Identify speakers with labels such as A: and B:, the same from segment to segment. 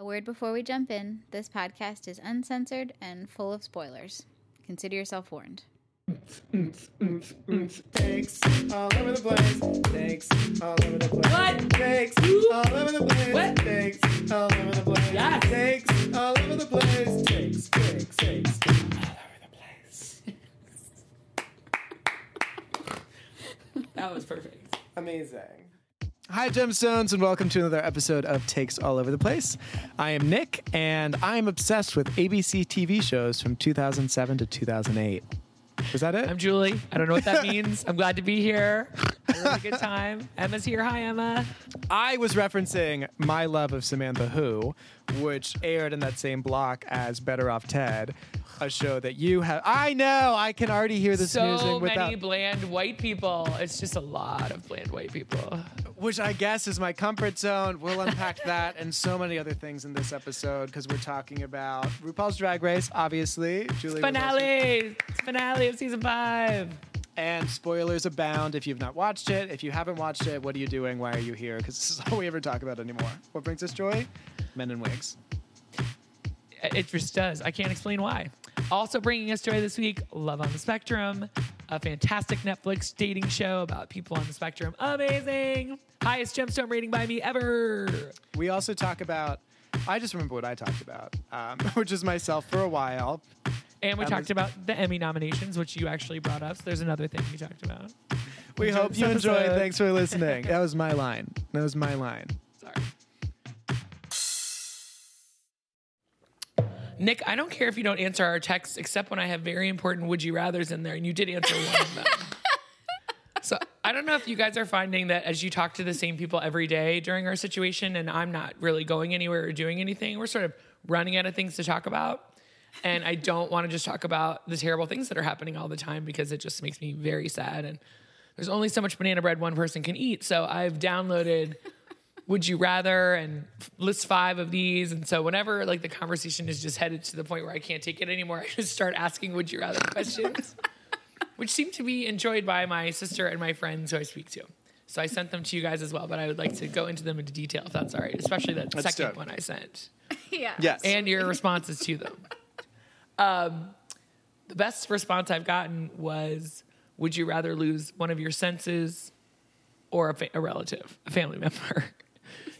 A: A word before we jump in this podcast is uncensored and full of spoilers. Consider yourself warned.
B: Takes all over the place. Takes all over the place.
C: What?
B: Takes all over the place.
C: What?
B: Takes all over the place.
C: Yes.
B: Takes all over the place. Over the place.
C: That was perfect.
B: Amazing. Hi, Gemstones, and welcome to another episode of Takes All Over the Place. I am Nick, and I'm obsessed with ABC TV shows from 2007 to 2008. Was that it?
C: I'm Julie. I don't know what that means. I'm glad to be here. Had a really good time. Emma's here. Hi, Emma.
B: I was referencing My Love of Samantha Who, which aired in that same block as Better Off Ted, a show that you have. I know. I can already hear this
C: so
B: music
C: many
B: without, many
C: bland white people. It's just a lot of bland white people.
B: which I guess is my comfort zone. We'll unpack that and so many other things in this episode because we're talking about RuPaul's Drag Race, obviously. Julie
C: Finale. It's finale of season five.
B: And spoilers abound if you've not watched it. If you haven't watched it, what are you doing? Why are you here? Because this is all we ever talk about anymore. What brings us joy? Men in wigs.
C: It just does. I can't explain why. Also bringing us joy this week, Love on the Spectrum, a fantastic Netflix dating show about people on the spectrum. Amazing. Highest gemstone rating by me ever.
B: We also talk about. I just remember what I talked about, um, which is myself for a while.
C: And we
B: Um,
C: talked about the Emmy nominations, which you actually brought up. So there's another thing we talked about.
B: We hope you enjoy. Thanks for listening. That was my line. That was my line.
C: Nick, I don't care if you don't answer our texts, except when I have very important would you rather's in there, and you did answer one of them. So I don't know if you guys are finding that as you talk to the same people every day during our situation, and I'm not really going anywhere or doing anything, we're sort of running out of things to talk about. And I don't want to just talk about the terrible things that are happening all the time because it just makes me very sad. And there's only so much banana bread one person can eat. So I've downloaded would you rather and list five of these and so whenever like the conversation is just headed to the point where i can't take it anymore i just start asking would you rather questions which seem to be enjoyed by my sister and my friends who i speak to so i sent them to you guys as well but i would like to go into them into detail if that's all right especially that
B: Let's
C: second
B: it.
C: one i sent
A: Yeah.
B: Yes.
C: and your responses to them. Um, the best response I've gotten was Would you rather lose one of your senses or a, fa- a relative, a family member?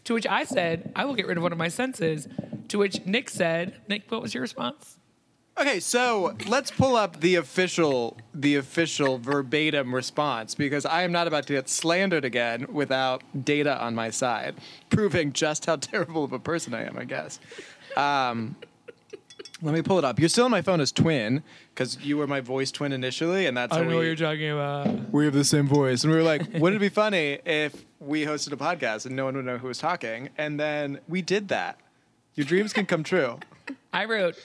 C: To which I said, I will get rid of one of my senses. To which Nick said, Nick, what was your response?
B: Okay, so let's pull up the official the official verbatim response because I am not about to get slandered again without data on my side, proving just how terrible of a person I am, I guess. Um, let me pull it up. You're still on my phone as twin because you were my voice twin initially, and that's I how know we, what you're
C: talking about.
B: we have the same voice. And we were like, wouldn't it be funny if we hosted a podcast and no one would know who was talking? And then we did that. Your dreams can come true.
C: I wrote,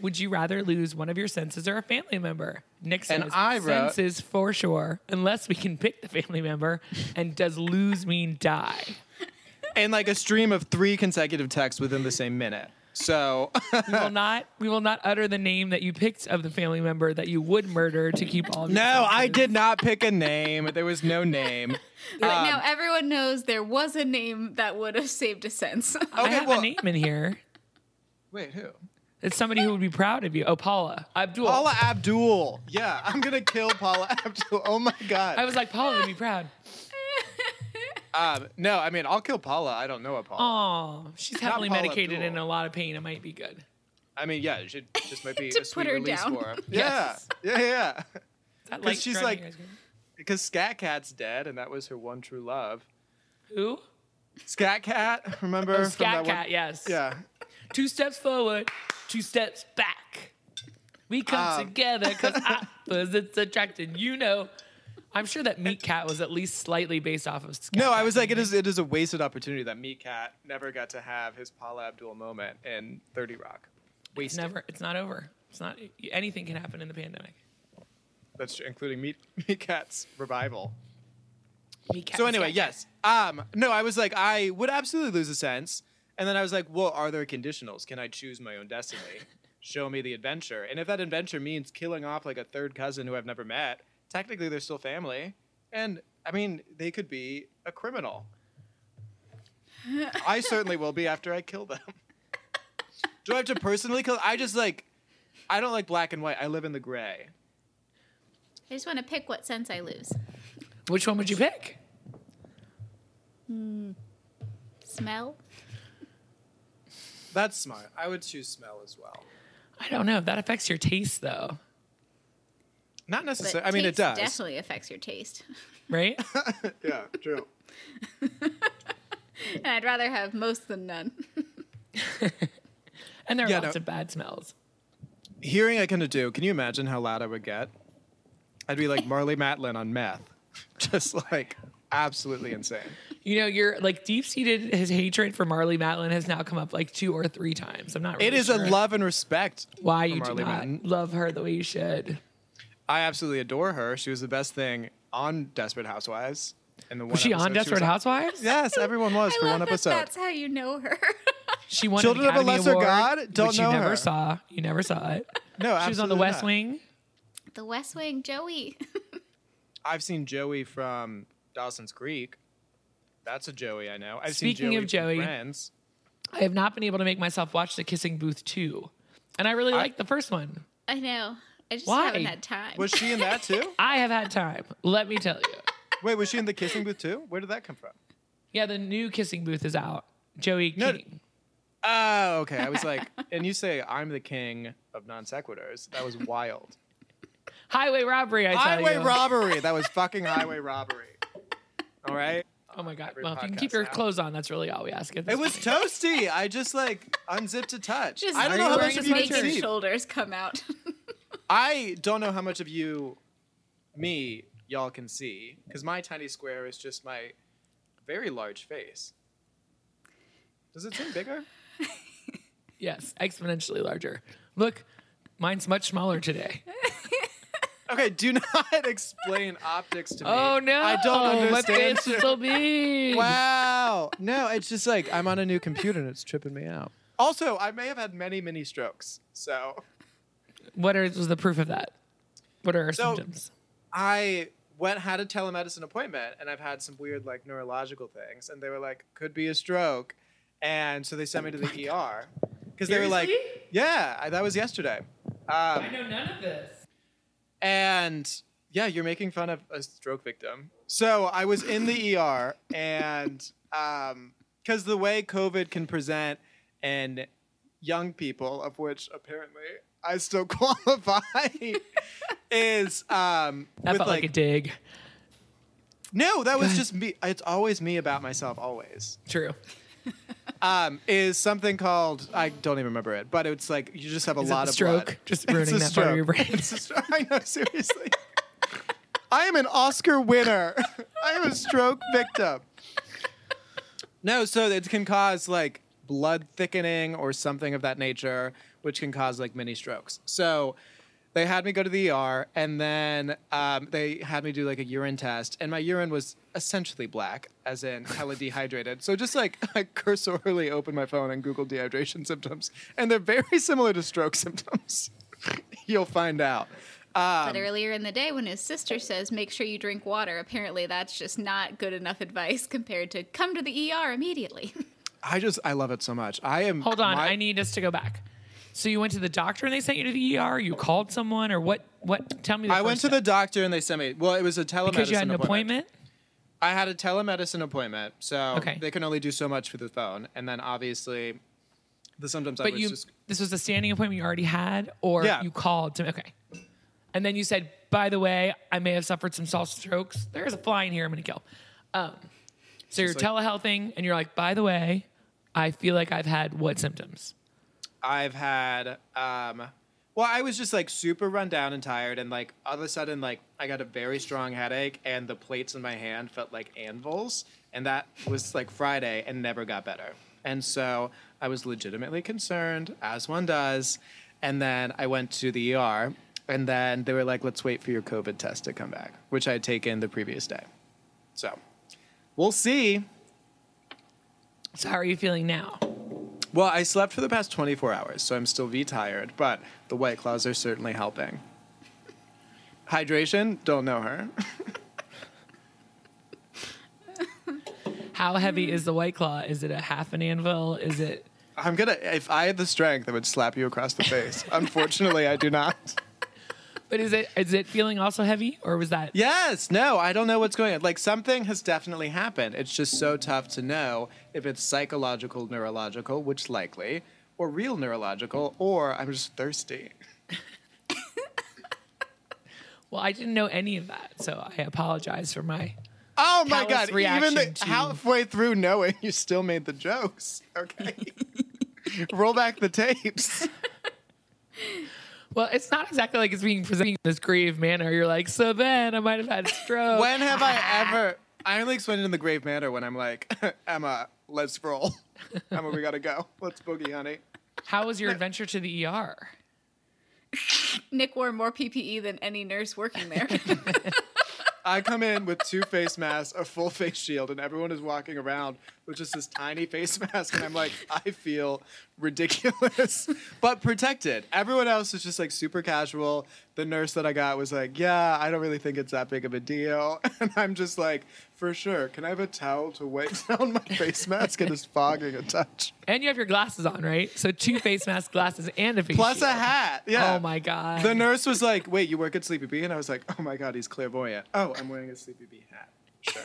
C: Would you rather lose one of your senses or a family member? Nick says,
B: And I wrote-
C: Senses for sure, unless we can pick the family member. And does lose mean die?
B: and like a stream of three consecutive texts within the same minute. So
C: We will not. We will not utter the name that you picked of the family member that you would murder to keep all. Of your
B: no, I did not pick a name. There was no name.
A: But
B: Um,
A: now everyone knows there was a name that would have saved a sense.
C: I have
B: well-
C: a name in here.
B: Wait, who?
C: It's somebody who would be proud of you. Oh, Paula Abdul.
B: Paula Abdul. Yeah, I'm gonna kill Paula Abdul. Oh my god.
C: I was like, Paula would be proud.
B: Um, no, I mean I'll kill Paula. I don't know a Paula.
C: Oh, she's heavily
B: Paula
C: medicated
B: Abdul.
C: and in a lot of pain. It might be good.
B: I mean, yeah, she just might be
A: To
B: a sweet
A: put her
B: release
A: down.
B: for.
C: Yes.
B: Yeah, yeah, yeah.
C: Is that
B: 'Cause she's
C: driving
B: like-
C: you guys crazy?
B: Because Scat Cat's dead, and that was her one true love.
C: who?
B: Scat Cat, remember?
C: Oh,
B: from
C: Scat
B: that one-
C: Cat. Yes.
B: Yeah.
C: Two steps forward, two steps back. We come
B: Um.
C: together because opposites attract, and You know, I'm sure that Meat Cat was at least slightly based off of. Scat
B: No, I was like, it is it is a wasted opportunity that Meat Cat never got to have his Paula Abdul moment in 30 Rock.
C: It's
B: Wasted.
C: never. It's not over. It's not. Anything can happen in the pandemic.
B: That's true, including Meat, Meat Cat's revival.
C: Meat Cat
B: So anyway,
C: Scat
B: yes. Um, no, I was like, I would absolutely lose a sense, and then I was like, well, are there conditionals? Can I choose my own destiny? Show me the adventure, and if that adventure means killing off like a third cousin who I've never met, technically they're still family, and I mean, they could be a criminal. I certainly will be after I kill them. Do I have to personally kill? I just like, I don't like black and white. I live in the gray.
A: I just want to pick what sense I lose.
C: Which one would you pick? Hmm.
A: Smell?
B: That's smart. I would choose smell as well.
C: I don't know. That affects your taste, though,
B: Not
A: But
B: necessarily. I mean, it does.
A: definitely affects your taste.
C: right?
B: Yeah, true.
A: and I'd rather have most than none.
C: And there are
B: Yeah,
C: lots
B: no.
C: of bad smells.
B: Hearing I can do. Can you imagine how loud I would get? I'd be like Marlee Matlin on meth, just like absolutely insane.
C: You know, you're like deep seated. His hatred for Marlee Matlin has now come up like two or three times. I'm not. Really
B: It is
C: sure
B: a love and respect.
C: Why
B: for
C: you
B: Marlee
C: do not
B: Matlin.
C: love her the way you should.
B: I absolutely adore her. She was the best thing on Desperate Housewives. In the one
C: Was she on Desperate
B: was
C: Housewives?
B: Yes, everyone was
A: I
B: for
A: love
B: one
A: that
B: episode.
A: that's how you know her.
C: She won
B: Children
C: an
B: of a Lesser
C: Award,
B: God? Don't
C: which you never
B: her.
C: saw. You never saw it.
B: No,
C: She was on The West
B: not.
C: Wing.
A: the West Wing, Joey.
B: I've seen Joey from Dawson's Creek. That's a Joey I know. I've
C: Speaking
B: seen
C: of
B: Joey,
C: Joey-
B: from Friends.
C: I have not been able to make myself watch The Kissing Booth 2. And I really
B: I-
C: like the first one.
A: I know. I just
C: Why?
A: haven't had time.
B: Was she in that too?
C: I have had time. Let me tell you.
B: Wait, was she in the kissing booth too? Where did that come from?
C: Yeah, the new Kissing Booth is out. Joey
B: No,
C: King.
B: Oh, okay. I was like, and you say I'm the king of non sequiturs. That was wild.
C: Highway robbery, I tell
B: highway
C: you.
B: robbery. That was fucking highway robbery. All right.
C: Oh my God.
B: Every
C: Well, if you can
B: podcast
C: keep your
B: now.
C: clothes on, that's really all we ask. At this
B: It was
C: point.
B: toasty. I just like unzipped a touch.
A: just
B: I don't know how
C: wearing
B: much of you
A: naked
B: can see.
A: shoulders come out.
B: I don't know how much of you, me, y'all can see because my tiny square is just my very large face. Does it seem bigger?
C: Yes, exponentially larger. Look, mine's much smaller today.
B: Okay, do not explain optics to me.
C: Oh no!
B: I don't
C: My
B: understand.
C: face is so big.
B: Wow. No, it's just like I'm on a new computer and it's tripping me out. Also, I may have had many mini strokes. So
C: What are, was the proof of that? What are our
B: So-
C: symptoms?
B: I went had a telemedicine appointment and I've had some weird like neurological things and they were like could be a stroke and so they sent me to the ER because they were like yeah I- that was yesterday um,
C: know none of this.
B: and yeah you're making fun of a stroke victim so I was in the ER and because the way COVID can present in young people of which apparently I still qualify is um,
C: That
B: with
C: felt like, a dig.
B: No, that was just me. It's always me about myself, always.
C: True.
B: Um, is something called I don't even remember it, but it's like you just have a
C: Is
B: lot of
C: stroke?
B: blood.
C: Just ruining that part of your
B: stroke.
C: brain.
B: It's a stroke. I know, seriously. I am an Oscar winner. I am a stroke victim. No, so it can cause like blood thickening or something of that nature, which can cause like mini strokes. So they had me go to the ER, and then um, they had me do like a urine test, and my urine was essentially black, as in hella dehydrated. So just like I cursorily opened my phone and Googled dehydration symptoms, and they're very similar to stroke symptoms. You'll find out. Um,
A: but earlier in the day, when his sister says, make sure you drink water, apparently that's just not good enough advice compared to come to the ER immediately.
B: I just I love it so much. I am.
C: Hold on,
B: my-
C: I need us to go back. So you went to the doctor and they sent you to the ER. You called someone or what? What? Tell me. The
B: I went to the doctor and they sent me. Well, it was a telemedicine
C: because you had an appointment.
B: I had a telemedicine appointment, so
C: Okay.
B: they can only do so much for the phone, and then obviously, the symptoms I
C: But
B: was
C: you,
B: just
C: this was a standing appointment you already had, or
B: Yeah.
C: you called to. Okay, and then you said, "By the way, I may have suffered some soft strokes. There's a fly in here. I'm gonna kill." Um, so you're
B: Just like-
C: telehealthing, and you're like, "By the way, I feel like I've had what symptoms?"
B: I've had. Um, well, I was just like super run down and tired, and like all of a sudden, like I got a very strong headache, and the plates in my hand felt like anvils, and that was like Friday, and never got better. And so I was legitimately concerned, as one does, and then I went to the ER, and then they were like, "Let's wait for your COVID test to come back," which I had taken the previous day. So we'll see.
C: So how are you feeling now?
B: Well, I slept for the past 24 hours, so I'm still V tired, but the White Claws are certainly helping. Hydration, don't know her.
C: How heavy is the white claw? Is it a half an anvil? Is it
B: I'm gonna. If I had the strength, I would slap you across the face. Unfortunately, I do not.
C: But is it is it feeling also heavy, or was that?
B: Yes. No, I don't know what's going on. Like something has definitely happened. It's just so tough to know if it's psychological, neurological, which likely, or real neurological, or I'm just thirsty.
C: Well, I didn't know any of that, so I apologize for my.
B: Oh my god! Even the,
C: to-
B: halfway through knowing, you still made the jokes. Okay. Roll back the tapes.
C: Well, it's not exactly like it's being presented in this grave manner. You're like, so then I might have had a stroke.
B: When have I ever? I only explain it in the grave manner when I'm like, Emma, let's roll. Emma, we gotta go. Let's boogie, honey.
C: How was your adventure to the ER?
A: Nick wore more PPE than any nurse working there.
B: I come in with two face masks, a full face shield, and everyone is walking around with just this tiny face mask, and I'm like, I feel ridiculous, but protected. Everyone else is just like super casual. The nurse that I got was like, Yeah, I don't really think it's that big of a deal, and I'm just like, For sure, can I have a towel to wipe down my face mask? It is fogging a touch.
C: And you have your glasses on, right? So two face mask glasses and a face
B: Plus a hat. Yeah.
C: Oh my god.
B: The nurse was like, "Wait, you work at Sleepy Bee?" And I was like, "Oh my god, he's clairvoyant." Oh, I'm wearing a Sleepy Bee hat. Sure.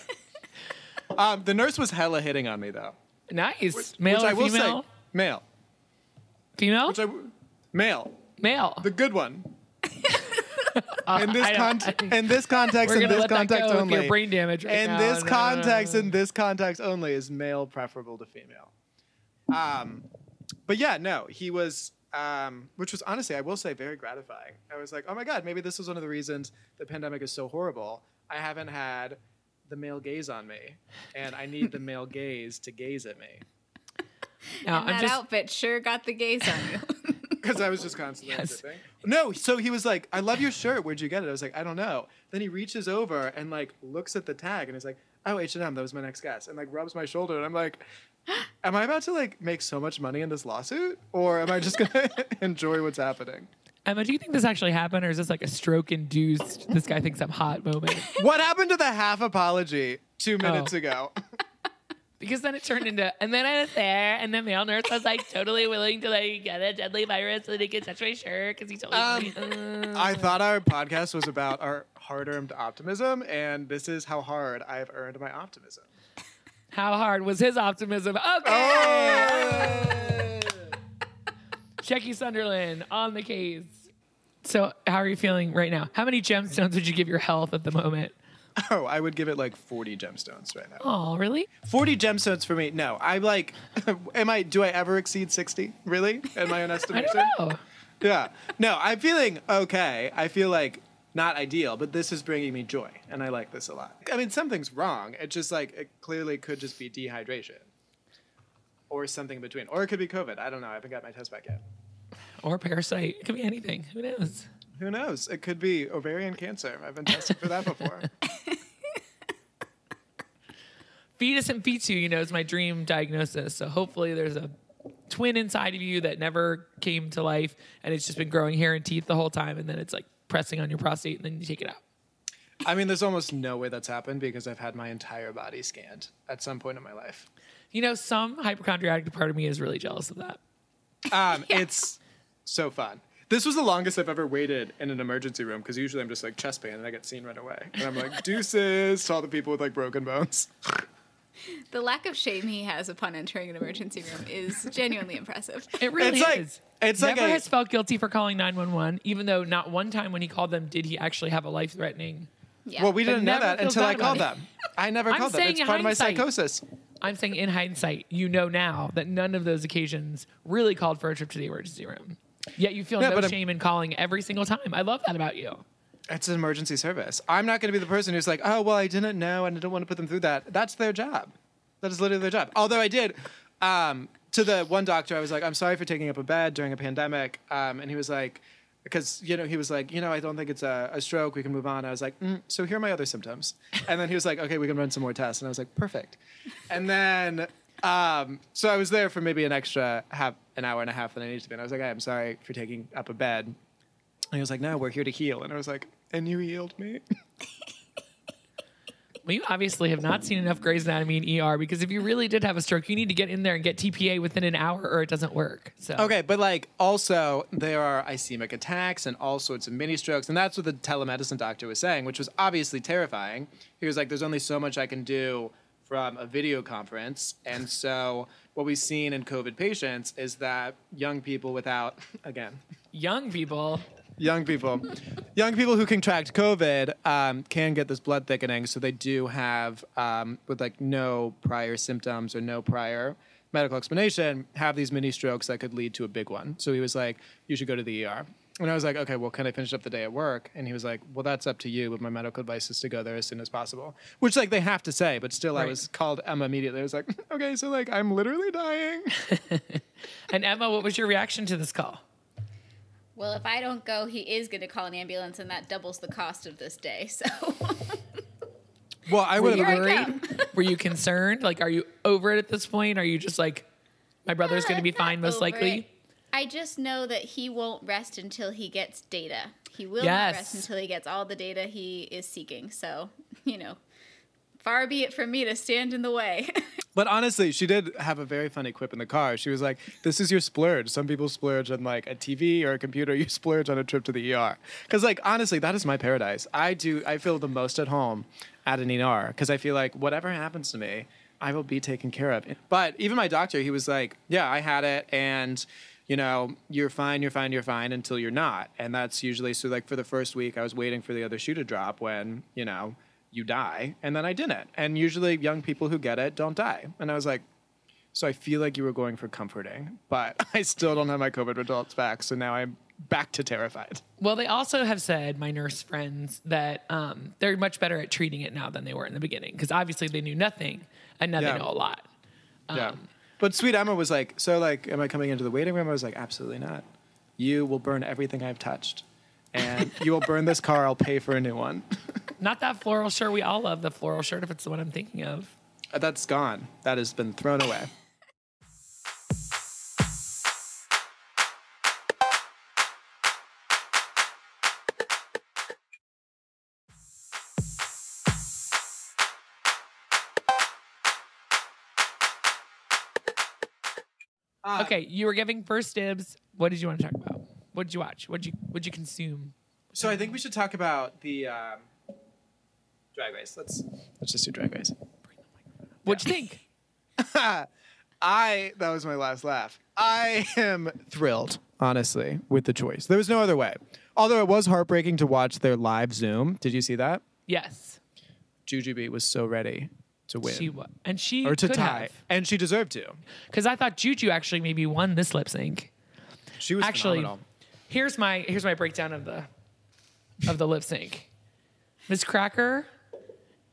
B: Um, the nurse was hella hitting on me though.
C: Nice. Male
B: which
C: or
B: I will
C: female?
B: say, male.
C: female?
B: Which I w- male,
C: male.
B: the good one.
C: Uh,
B: In this
C: I
B: con- in this context, in this context only.
C: your brain damage right
B: in
C: now.
B: this
C: No.
B: context, in this context only, is male preferable to female. Um, but yeah, no, he was, um, which was honestly, I will say, very gratifying. I was like, oh my god, maybe this was one of the reasons the pandemic is so horrible. I haven't had the male gaze on me, and I need the male gaze to gaze at me
C: Now,
A: and
C: I'm
A: that
C: just
A: outfit sure got the gaze on you.
B: because I was just constantly
C: Yes.
B: zipping. No, so he was like, "I love your shirt. Where'd you get it?" I was like, "I don't know." Then he reaches over and like looks at the tag and is like, "Oh, H and M. That was my next guess." And like rubs my shoulder and I'm like, "Am I about to like make so much money in this lawsuit, or am I just gonna enjoy what's happening?"
C: Emma, do you think this actually happened, or is this like a stroke induced? This guy thinks I'm hot moment.
B: What happened to the half apology two minutes
C: Oh.
B: ago?
C: Because then it turned into, and then I was there, and the male nurse was like totally willing to like get a deadly virus so they could touch my shirt because he told me. uh,
B: I thought our podcast was about our hard-earned optimism, and this is how hard I have earned my optimism.
C: How hard was his optimism? Okay.
B: Oh!
C: Checky Sunderland on the case. So, how are you feeling right now? How many gemstones would you give your health at the moment?
B: Oh, I would give it like 40 gemstones right now.
C: Oh, really?
B: 40 gemstones for me. No, I'm like. am I? Do I ever exceed 60? Really? In my own
C: I
B: estimation?
C: don't know.
B: Yeah. No, I'm feeling okay. I feel like not ideal, but this is bringing me joy, and I like this a lot. I mean, something's wrong. It just like it clearly could just be dehydration, or something in between, or it could be COVID. I don't know. I haven't got my test back yet.
C: Or parasite. It could be anything. Who knows?
B: Who knows? It could be ovarian cancer. I've been tested for that before.
C: Fetus in fetu, you know, is my dream diagnosis. So hopefully there's a twin inside of you that never came to life and it's just been growing hair and teeth the whole time and then it's like pressing on your prostate and then you take it out.
B: I mean, there's almost no way that's happened because I've had my entire body scanned at some point in my life.
C: You know, some hypochondriac part of me is really jealous of that.
B: Um, It's so fun. This was the longest I've ever waited in an emergency room because usually I'm just like chest pain and I get seen right away. And I'm like, deuces to all the people with like broken bones.
A: the lack of shame he has upon entering an emergency room is genuinely impressive.
C: It really
B: It's like-
C: is.
B: it's like
C: Never
B: a-
C: has felt guilty for calling 911, even though not one time when he called them did he actually have a life threatening.
A: Yeah.
B: Well, we didn't know that until I called them. I never
C: I'm
B: called them. It's part of my psychosis.
C: I'm saying in hindsight, you know now that none of those occasions really called for a trip to the emergency room. Yet you feel
B: Yeah,
C: no
B: but I'm-
C: shame in calling every single time. I love that about you.
B: It's an emergency service. I'm not going to be the person who's like, oh, well, I didn't know and I don't want to put them through that. That's their job. That is literally their job. Although I did, um, to the one doctor, I was like, I'm sorry for taking up a bed during a pandemic. Um, and he was like, because, you know, he was like, you know, I don't think it's a, a stroke. We can move on. I was like, mm, so here are my other symptoms. And then he was like, okay, we can run some more tests. And I was like, perfect. And then, um, so I was there for maybe an extra half, an hour and a half than I needed to be. And I was like, I'm sorry for taking up a bed. And he was like, no, we're here to heal. And I was like, and you healed me?
C: Well, you obviously have not seen enough Grey's Anatomy and ER because if you really did have a stroke, you need to get in there and get TPA within an hour or it doesn't work. So
B: Okay, but like also there are ischemic attacks and all sorts of mini strokes, and that's what the telemedicine doctor was saying, which was obviously terrifying. He was like, "There's only so much I can do from a video conference," and so what we've seen in COVID patients is that young people without, again,
C: young people,
B: young people, young people who contract COVID um, can get this blood thickening. So they do have, um, with like no prior symptoms or no prior medical explanation, have these mini strokes that could lead to a big one. So he was like, "You should go to the ER." And I was like, "Okay, well, can I finish up the day at work?" And he was like, "Well, that's up to you. But my medical advice is to go there as soon as possible." Which like they have to say, but still, I was called Emma immediately. I was like, "Okay, so like I'm literally dying."
C: and Emma, what was your reaction to this call?
A: Well, if I don't go, he is going to call an ambulance, and that doubles the cost of this day. So
B: well, I would have.
C: Worried? Were you concerned? Like, are you over it at this point? Are you just like, my brother's going to be fine, most likely?
A: it. I just know that he won't rest until he gets data. He will
C: Yes.
A: not rest until he gets all the data he is seeking. So, you know, far be it from me to stand in the way.
B: But honestly, she did have a very funny quip in the car. She was like, "This is your splurge. Some people splurge on like a TV or a computer. You splurge on a trip to the ER." Because like honestly, that is my paradise. I do. I feel the most at home at an ER because I feel like whatever happens to me, I will be taken care of. But even my doctor, he was like, "Yeah, I had it, and." You know, you're fine, you're fine, you're fine until you're not. And that's usually so like for the first week I was waiting for the other shoe to drop when, you know, you die, and then I didn't. And usually, young people who get it don't die. And I was like, so I feel like you were going for comforting, but I still don't have my COVID results back. So now I'm back to terrified.
C: Well, they also have said, my nurse friends, that um, they're much better at treating it now than they were in the beginning because obviously they knew nothing and now
B: Yeah.
C: they know a lot.
B: yeah. But sweet Emma was like, so like, am I coming into the waiting room? I was like, absolutely not. You will burn everything I've touched, and you will burn this car. I'll pay for a new one.
C: Not that floral shirt. We all love the floral shirt if it's the one I'm thinking of.
B: That's gone. That has been thrown away. Uh,
C: Okay, you were giving first dibs. What did you want to talk about? What did you watch? What did you What did you consume?
B: So I think we should talk about the um, drag race. Let's let's just do drag race.
C: What'd you think?
B: I that was my last laugh. I am thrilled, honestly, with the choice. There was no other way. Although it was heartbreaking to watch their live Zoom. Did you see that?
C: Yes,
B: Jujubee was so ready to win
C: she was, and she
B: or to
C: could
B: tie, and she deserved to.
C: because I thought Juju actually maybe won this lip sync.
B: She was
C: Actually,
B: phenomenal.
C: here's my here's my breakdown of the of the lip sync. Miss Cracker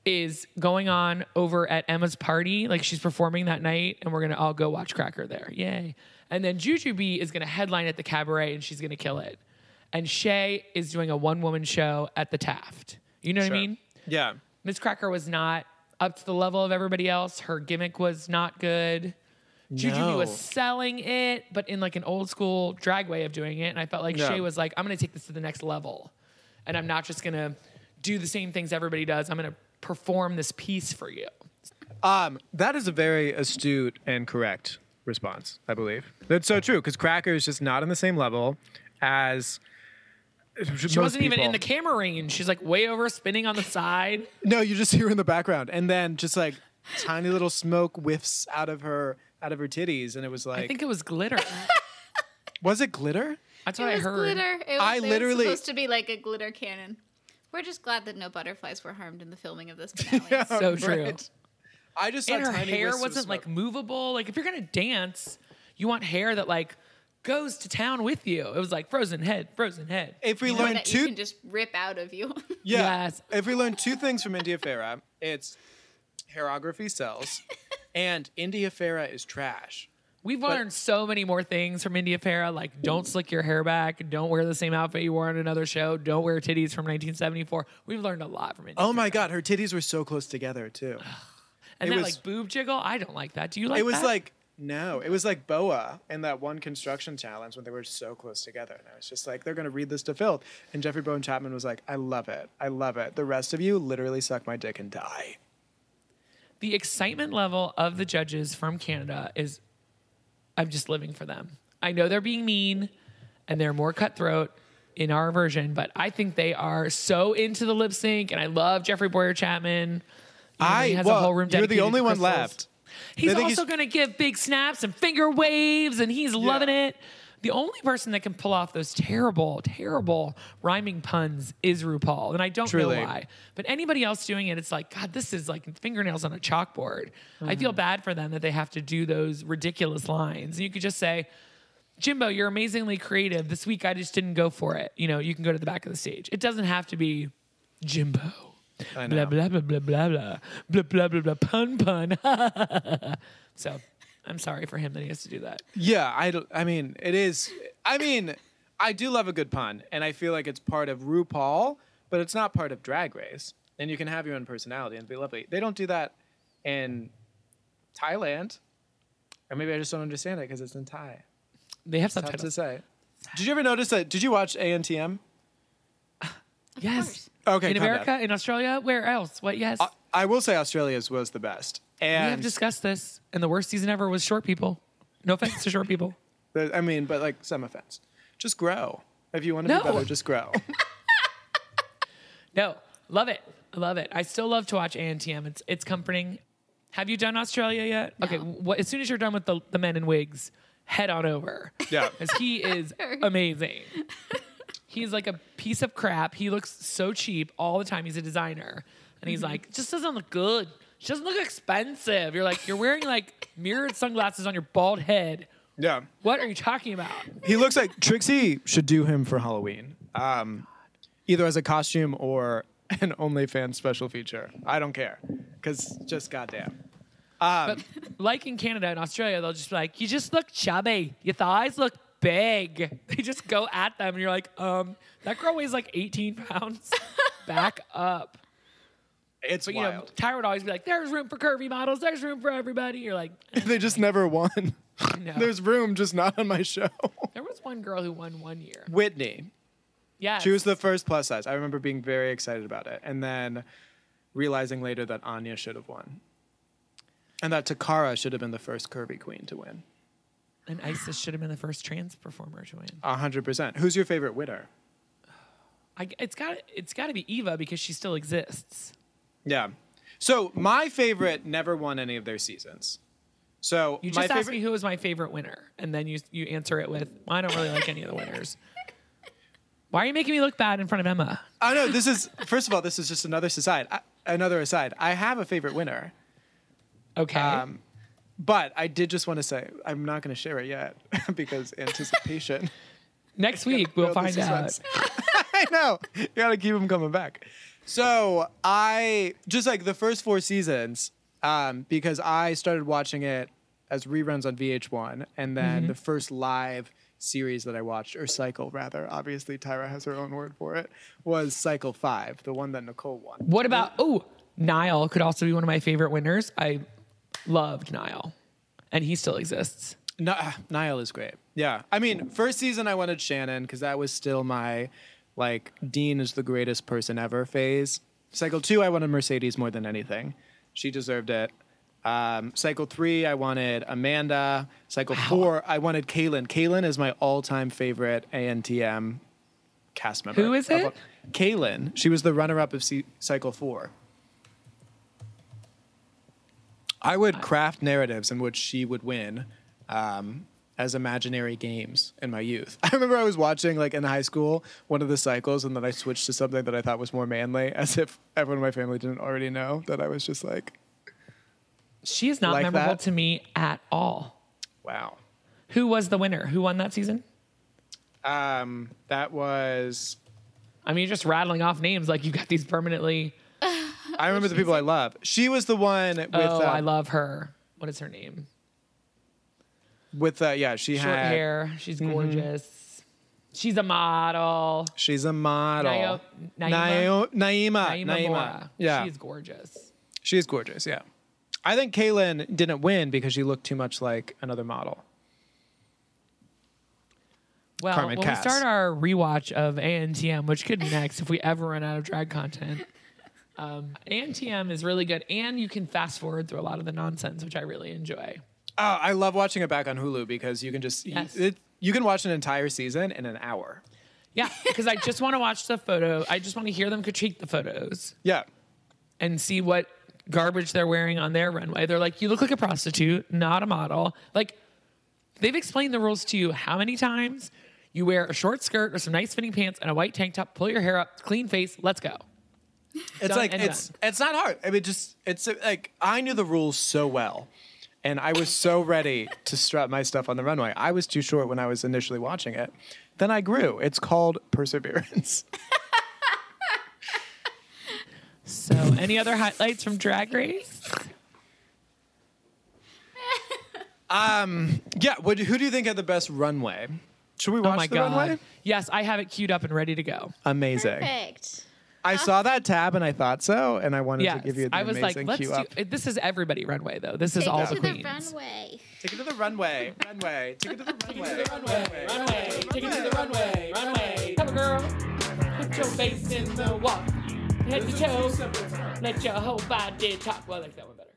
C: is going on over at Emma's party, like she's performing that night, and we're gonna all go watch Cracker there. Yay! And then Jujubee is gonna headline at the cabaret, and she's gonna kill it. And Shea is doing a one woman show at the Taft. You know what
B: Sure.
C: I mean?
B: Yeah.
C: Miss Cracker was not up to the level of everybody else. Her gimmick was not good. Jujubee
B: No.
C: was selling it, but in like an old school drag way of doing it. And I felt like
B: Yeah.
C: Shea was like, I'm gonna take this to the next level. And I'm not just gonna do the same things everybody does. I'm gonna perform this piece for you.
B: Um, that is a very astute and correct response, I believe. That's so true because Cracker is just not on the same level as.
C: She wasn't even in the camera range. She's like way over spinning on the side.
B: No, you just hear her in the background, and then just like tiny little smoke whiffs out of her out of her titties, and it was like,
C: I think it was glitter.
B: was it glitter?
A: it
C: That's what I
A: was
C: heard.
A: glitter. It was,
B: I
A: it was
B: literally-
A: supposed to be like a glitter cannon. We're just glad that no butterflies were harmed in the filming of this finale.
C: So true.
B: I just
C: and her
B: tiny
C: hair wasn't like movable. Like if you're gonna dance, you want hair that like goes to town with you. It was like frozen head, frozen head.
B: If we
A: You
B: learn
A: that you
B: two,
A: can just rip out of you.
B: yeah,
C: Yes.
B: if we learn two things from India Ferrah, it's hairography sells, and India Ferrah is trash.
C: We've learned so many more things from India Ferrah, like don't slick your hair back, don't wear the same outfit you wore on another show, don't wear titties from 1974. We've learned a lot from India.
B: Oh my god, her titties were so close together too.
C: and
B: it
C: that
B: was-
C: like boob jiggle, I don't like that. Do you like
B: it was
C: that?
B: like No, it was like Boa in that one construction challenge when they were so close together. And I was just like, they're going to read this to filth. And Jeffrey Bowyer-Chapman was like, I love it. I love it. The rest of you literally suck my dick and die.
C: the excitement level of the judges from Canada is I'm just living for them. I know they're being mean and they're more cutthroat in our version, but I think they are so into the lip sync and I love Jeffrey Bowyer-Chapman. You know,
B: I
C: he has
B: well,
C: a whole room
B: you're the only one left.
C: He's also
B: he's-
C: going to give big snaps and finger waves, and he's loving it. The only person that can pull off those terrible, terrible rhyming puns is RuPaul, and I don't
B: Truly.
C: know why. But anybody else doing it, it's like God, this is like fingernails on a chalkboard. I
B: Mm-hmm.
C: feel bad for them that they have to do those ridiculous lines. And you could just say, Jimbo, you're amazingly creative. This week I just didn't go for it. You know, you can go to the back of the stage. It doesn't have to be Jimbo.
B: I
C: Blah blah blah blah blah blah blah blah blah blah pun pun. so I'm sorry for him that he has to do that.
B: Yeah, I, don't- I mean, it is. I mean, I do love a good pun, and I feel like it's part of RuPaul, but it's not part of Drag Race. And you can have your own personality and be lovely. They don't do that in Thailand, or maybe I just don't understand it because it's in Thai.
C: They have
B: tough to say. Did you ever notice that? Did you watch ANTM?
C: Yes.
B: Okay,
C: In
B: calm down.
C: America, in Australia, where else? What? Yes.
B: I, I will say Australia's was the best.
C: We have discussed this, and the worst season ever was short people. No offense to short people.
B: I mean, but like some offense. Just grow. If you want to
C: No.
B: be better, just grow.
C: No, love it. I love it. I still love to watch ANTM. It's it's comforting. Have you done Australia yet? Okay. What, as soon as you're done with the, the men in wigs, head on over.
B: Yeah.
C: Because he is amazing. He's like a piece of crap. He looks so cheap all the time. He's a designer. And he's mm-hmm. like, just doesn't look good. She doesn't look expensive. You're like, you're wearing like mirrored sunglasses on your bald head.
B: yeah.
C: What are you talking about?
B: He looks like Trixie should do him for Halloween. Um, either as a costume or an OnlyFans special feature. I don't care. Because just goddamn.
C: But like in Canada and Australia, they'll just be like, you just look chubby. Your thighs look big. They just go at them, and you're like, um, that girl weighs like 18 pounds. Back up.
B: It's
C: But you know,
B: wild.
C: Tyra would always be like, there's room for curvy models. There's room for everybody. You're like,
B: they just never won.
C: no.
B: There's room, just not on my show.
C: there was one girl who won one year.
B: Whitney.
C: Yeah.
B: She was the first plus size. I remember being very excited about it. And then realizing later that Anya should have won. And that Toccara should have been the first curvy queen to win.
C: And Isis should have been the first trans performer to win.
B: A hundred percent. Who's your favorite winner?
C: I, it's got it's got to be Eva because she still exists.
B: Yeah. So my favorite never won any of their seasons. So
C: You
B: my
C: just asked
B: favorite,
C: me who was my favorite winner, and then you you answer it with, I don't really like any of the winners. Why are you making me look bad in front of Emma?
B: I know this is first of all, this is just another aside. I, another aside. I have a favorite winner,
C: Okay.
B: um, but I did just want to say I'm not going to share it yet because anticipation.
C: Next week we'll find out.
B: I know. You got to keep them coming back. So I just like the first four seasons um, because I started watching it as reruns on VH1, and then
C: Mm-hmm.
B: the first live series that I watched, or cycle rather, obviously Tyra has her own word for it, was Cycle Five, the one that Nicole won.
C: What about oh Nyle could also be one of my favorite winners. I loved Nyle, and he still exists.
B: No, Nyle is great. Yeah, I mean, first season I wanted Shannon because that was still my like Dean is the greatest person ever phase. Cycle two, I wanted Mercedes more than anything. She deserved it. Um, cycle three, I wanted Amanda. Cycle four, I wanted Kahlen. Kahlen is my all-time favorite ANTM cast member.
C: Who is it?
B: Kahlen. She was the runner-up of C- cycle four. I would craft narratives in which she would win um, as imaginary games in my youth. I remember I was watching, like in high school, one of the cycles, and then I switched to something that I thought was more manly, as if everyone in my family didn't already know that I was just like,
C: She is not
B: Like
C: memorable
B: that?
C: to me at all.
B: wow.
C: Who was the winner? Who won that season?
B: Um, that was.
C: I mean, you're just rattling off names like you got these permanently.
B: I remember the people I love. She was the one with.
C: oh, I love her. What is her name?
B: With uh, yeah, she
C: Short
B: had.
C: hair. She's gorgeous. She's a model.
B: She's a model.
C: Nayo-
B: Naima. Naima.
C: Naima Mora.
B: Yeah,
C: She's gorgeous.
B: she is gorgeous. Yeah. I think Kahlen didn't win because she looked too much like another model.
C: Well,
B: Carmen
C: when
B: Cass.
C: we start our rewatch of ANTM, which could be next if we ever run out of drag content, um, ANTM is really good, and you can fast forward through a lot of the nonsense, which I really enjoy.
B: Oh, I love watching it back on Hulu because you can just
C: Yes.
B: it, you can watch an entire season in an hour.
C: Yeah, because I just want to watch the photo. I just want to hear them critique the photos
B: Yeah.
C: and see what garbage they're wearing on their runway. They're like, you look like a prostitute, not a model. Like, they've explained the rules to you how many times? You wear a short skirt or some nice fitting pants and a white tank top, pull your hair up, clean face, let's go.
B: It's
C: Done
B: like it's
C: done.
B: it's not hard. I mean, just it's like I knew the rules so well, and I was so ready to strut my stuff on the runway. I was too short when I was initially watching it. Then I grew. It's called perseverance.
C: So, any other highlights from Drag Race?
B: Um, yeah. What, who do you think had the best runway? Should we watch
C: Oh my
B: the
C: god!
B: runway?
C: Yes, I have it queued up and ready to go.
B: Amazing.
A: Perfect.
B: I saw that tab and I thought so, and I wanted
C: Yes,
B: to give you the
C: I was like,
B: amazing
C: let's
B: cue up.
C: it- This is everybody runway though. This is
A: Take
C: all
A: it
C: the
A: to the
C: queens.
A: runway.
B: Take it to the runway. Runway. Take it to the runway.
C: runway, take it to the runway, runway. Come on, girl, put your face in the water, head to toe, let your whole body talk. Well, I like that one better.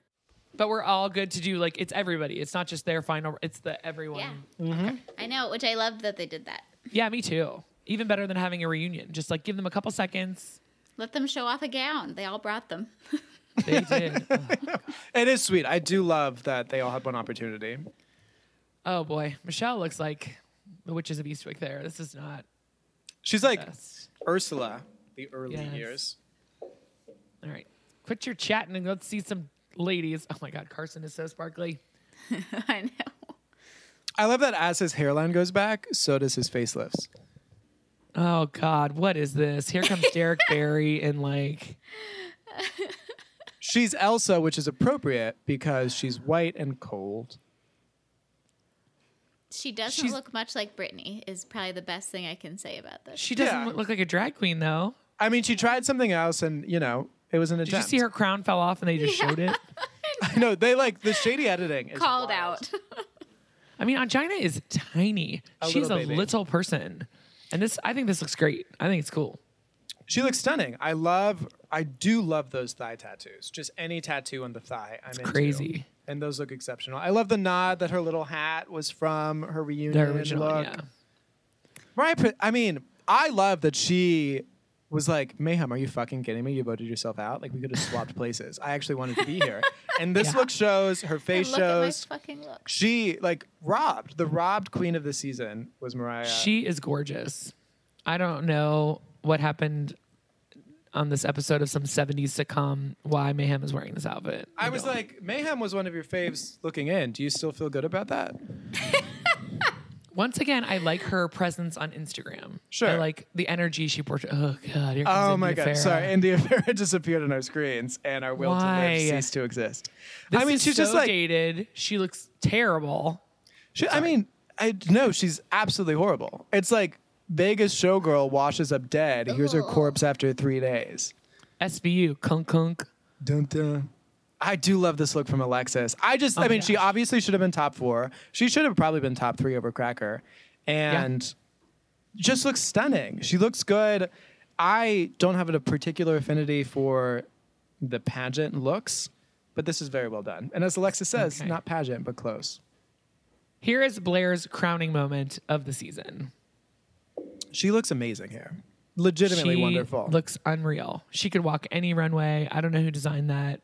C: But we're all good to do like it's everybody. It's not just their final. It's the everyone.
A: Yeah. Mm-hmm. I know, which I loved that they did that.
C: Yeah, me too. Even better than having a reunion. Just like give them a couple seconds.
A: Let them show off a gown. They all brought them.
C: They did.
B: Oh, it is sweet. I do love that they all had one opportunity.
C: oh boy, Michelle looks like the Witches of Eastwick. There, this is not
B: She's like
C: best.
B: Ursula, the early
C: Yes.
B: years.
C: All right, quit your chatting and let's see some ladies. Oh my God, Carson is so sparkly.
A: I know.
B: I love that as his hairline goes back, so does his facelifts.
C: Oh God, what is this? Here comes Derrick Barry and like
B: She's Elsa, which is appropriate because she's white and cold.
A: She doesn't
C: She's-
A: look much like Britney. Is probably the best thing I can say about this.
C: she doesn't
B: Yeah.
C: look like a drag queen though.
B: I mean, she tried something else, and you know, it was an
C: Did
B: attempt.
C: you see her crown fell off and they just showed it?
B: I know they like the shady editing. Is
A: Called
B: wild.
A: out.
C: I mean, Ongina is tiny.
B: A
C: She's
B: little
C: a
B: baby.
C: little person, and this I think this looks great. I think it's cool.
B: She looks stunning. I love. I do love those thigh tattoos. Just any tattoo on the thigh. I'm into.
C: crazy.
B: And those look exceptional. I love the nod that her little hat was from her reunion
C: The original,
B: look.
C: yeah.
B: Right. I mean, I love that she was like, Mayhem, are you fucking kidding me? You voted yourself out. Like we could have swapped places. I actually wanted to be here. And this
C: Yeah.
B: look shows her face
A: Look at my
B: shows.
A: fucking look.
B: She like robbed. The robbed queen of the season was Mariah.
C: She is gorgeous. I don't know what happened on this episode of some 70s sitcom why Mayhem is wearing this outfit.
B: I was
C: don't.
B: like, Mayhem was one of your faves looking in. Do you still feel good about that?
C: once again, I like her presence on Instagram.
B: Sure.
C: I like the energy she portrays. Oh god, here comes
B: Oh
C: India
B: my god! Sorry, India Ferrah disappeared on our screens, and our will to live ceased to exist.
C: This
B: I mean, she's
C: so
B: just like
C: dated. She looks terrible.
B: She, I mean, I no, she's absolutely horrible. It's like Vegas showgirl washes up dead. Here's her corpse after three days.
C: SVU, kunk kunk.
B: Dun, dun. I do love this look from Alexis. I just, I
C: Oh my
B: mean, she obviously should have been top four. She should have probably been top three over Cracker, and just looks stunning. She looks good. I don't have a particular affinity for the pageant looks, but this is very well done. And as Alexis says,
C: Okay.
B: not pageant, but close.
C: Here is Blair's crowning moment of the season.
B: She looks amazing here. Legitimately
C: she
B: wonderful.
C: Looks unreal. She could walk any runway. I don't know who designed that.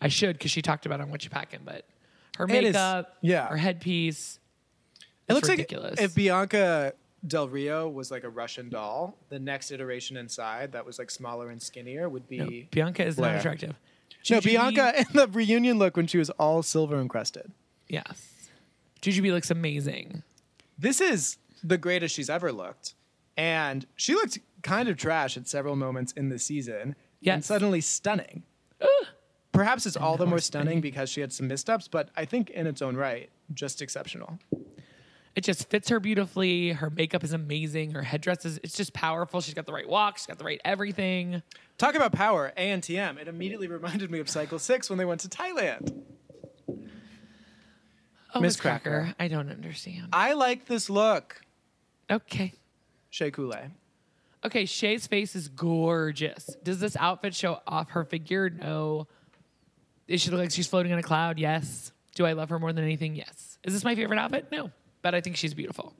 C: I should because she talked about it on what you packing, but her
B: It is-
C: makeup,
B: yeah.
C: her headpiece.
B: It looks
C: ridiculous.
B: like if Bianca Del Rio was like a Russian doll, the next iteration inside that was like smaller and skinnier would be
C: No, Bianca is
B: Blair.
C: not attractive.
B: no Bianca in the reunion look when she was all silver encrusted.
C: Yes. Jujubee looks amazing.
B: This is the greatest she's ever looked, and she looked kind of trash at several moments in the season, and
C: Yes.
B: suddenly stunning. Perhaps it's all the more stunning because she had some missteps, but I think in its own right, just exceptional.
C: It just fits her beautifully. Her makeup is amazing. Her headdress is it's just powerful. She's got the right walk. She's got the right everything.
B: Talk about power, ANTM. It immediately reminded me of Cycle 6 when they went to Thailand.
C: Oh,
B: Miss
C: Miss Cracker.
B: Cracker.
C: I don't understand.
B: I like this look.
C: Okay.
B: Shea Coulee.
C: Okay, Shea's face is gorgeous. Does this outfit show off her figure? No. Does she look like she's floating on a cloud? Yes. Do I love her more than anything? Yes. Is this my favorite outfit? No. But I think she's beautiful.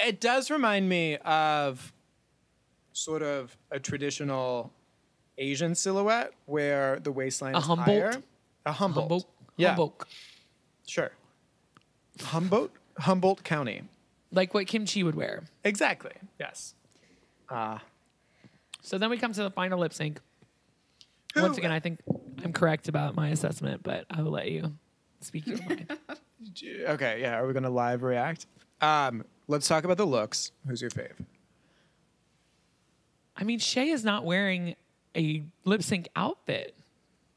B: It does remind me of sort of a traditional Asian silhouette where the waistline
C: A
B: is
C: Humboldt?
B: higher. A Humboldt.
C: A Humboldt.
B: Yeah,
C: Humboldt.
B: sure. Humboldt, Humboldt County.
C: Like what Kim Chi would wear.
B: Exactly. Yes.
C: Uh, so then we come to the final lip sync. Once again, I think I'm correct about my assessment, but I will let you speak your mind.
B: Okay, yeah. Are we gonna live react? Um, let's talk about the looks. Who's your fave?
C: I mean, Shea is not wearing a lip sync outfit.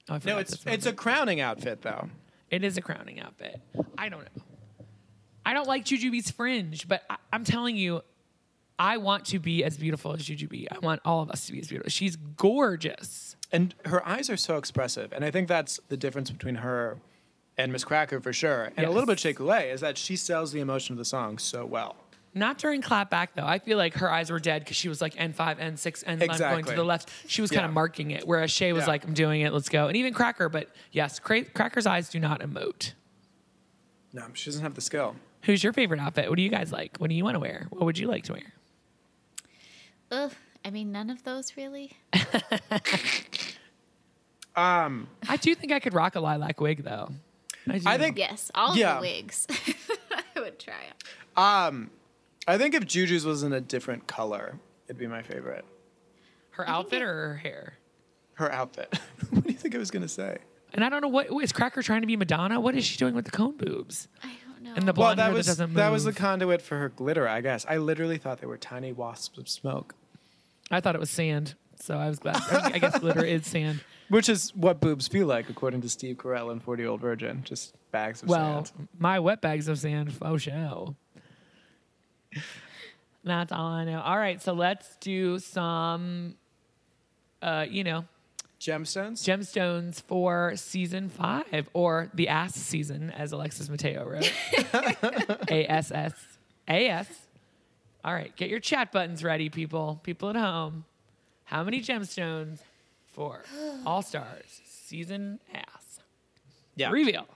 C: Oh,
B: No, it's it's a crowning outfit though.
C: It is a crowning outfit. I don't know. I don't like Jujubee's fringe, but I, I'm telling you, I want to be as beautiful as Jujubee. I want all of us to be as beautiful. She's gorgeous.
B: And her eyes are so expressive, and I think that's the difference between her and Miz Cracker for sure, and a little bit
C: Yes.
B: Shea Coulee is that she sells the emotion of the song so well.
C: Not during clapback though. I feel like her eyes were dead because she was like N five, N six, and I'm going to the left. She was kind
B: Yeah.
C: of marking it, whereas Shea was
B: Yeah.
C: like, "I'm doing it, let's go." And even Cracker, but yes, Cra- Cracker's eyes do not emote.
B: No, she doesn't have the skill.
C: Who's your favorite outfit? What do you guys like? What do you want to wear? What would you like to wear?
A: Ugh, I mean, none of those really.
B: Um,
C: I do think I could rock a lilac wig though. I, do.
B: I think
A: Yes, all
B: Yeah.
A: the wigs. I would try 'em.
B: um, I think if Juju's was in a different color, it'd be my favorite.
C: her outfit or her hair.
B: Her outfit. what do you think I was gonna say?
C: And I don't know what is Cracker trying to be Madonna. What is she doing with the cone boobs?
A: I don't know.
C: And the
B: Well,
C: blonde
B: that
C: hair
B: was
C: that doesn't move.
B: that was the conduit for her glitter, I guess. I literally thought they were tiny wasps of smoke,
C: I thought it was sand, so I was glad. I guess glitter is sand.
B: Which is what boobs feel like, according to Steve Carell and Forty Year Old Virgin, just bags of
C: Well,
B: sand.
C: my wet bags of sand faux show. That's all I know. All right, so let's do some, uh, you know,
B: Gemstones.
C: gemstones for season five or the ass season, as Alexis Mateo wrote. A S S A S. All right, get your chat buttons ready, people. People at home. How many gemstones for All Stars season ass?
B: yeah.
C: Reveal.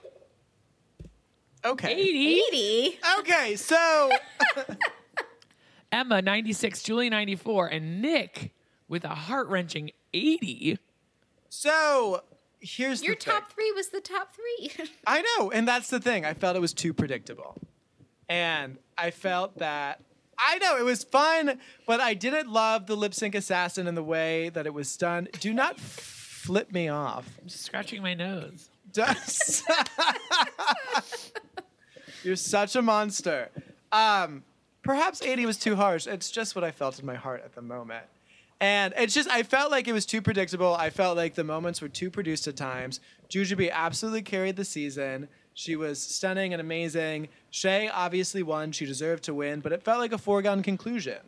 B: Okay.
C: 80.
A: 80.
B: Okay. So
C: Emma 96, Julie 94, and Nick with a heart wrenching 80.
B: so here's
A: Your
B: the thing.
A: top three was the top three.
B: I know, and that's the thing. I felt it was too predictable. And I felt that I know it was fun, but I didn't love the lip sync assassin in the way that it was done. Do not flip me off.
C: I'm scratching my nose.
B: You're such a monster. Um, perhaps 80 was too harsh. It's just what I felt in my heart at the moment. And it's just, I felt like it was too predictable. I felt like the moments were too produced at times. Jujubee absolutely carried the season. She was stunning and amazing. Shea obviously won. She deserved to win, but it felt like a foregone conclusion.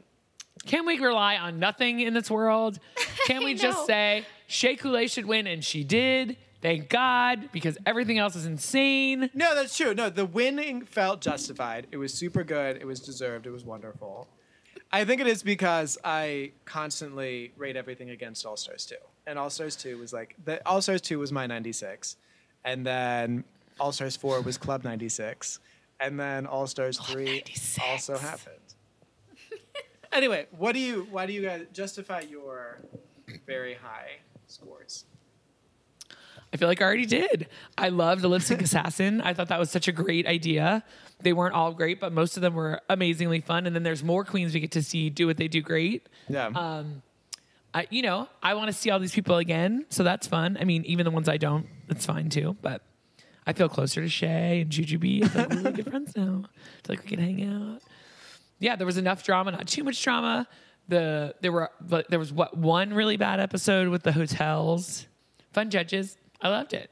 C: Can we rely on nothing in this world? Can we just say Shea Coulee should win and she did? Thank God, because everything else is insane.
B: No, that's true. No, the winning felt justified. It was super good. It was deserved. It was wonderful. I think it is because I constantly rate everything against All Stars 2. And All Stars 2 was like, the All Stars 2 was my 96. And then All Stars 4 was Club 96. And then All Stars 3
C: 96.
B: also happened. anyway, what do you, why do you guys justify your very high scores?
C: I feel like I already did. I loved the Lip Sync Assassin. I thought that was such a great idea. They weren't all great, but most of them were amazingly fun. And then there's more queens we get to see do what they do great.
B: Yeah.
C: Um, I, you know, I want to see all these people again, so that's fun. I mean, even the ones I don't, it's fine too. But I feel closer to Shea and Jujubee. I feel like we're really good friends now. I feel like we can hang out. Yeah, there was enough drama, not too much drama. The there were, but there was what one really bad episode with the hotels. Fun judges, I loved it.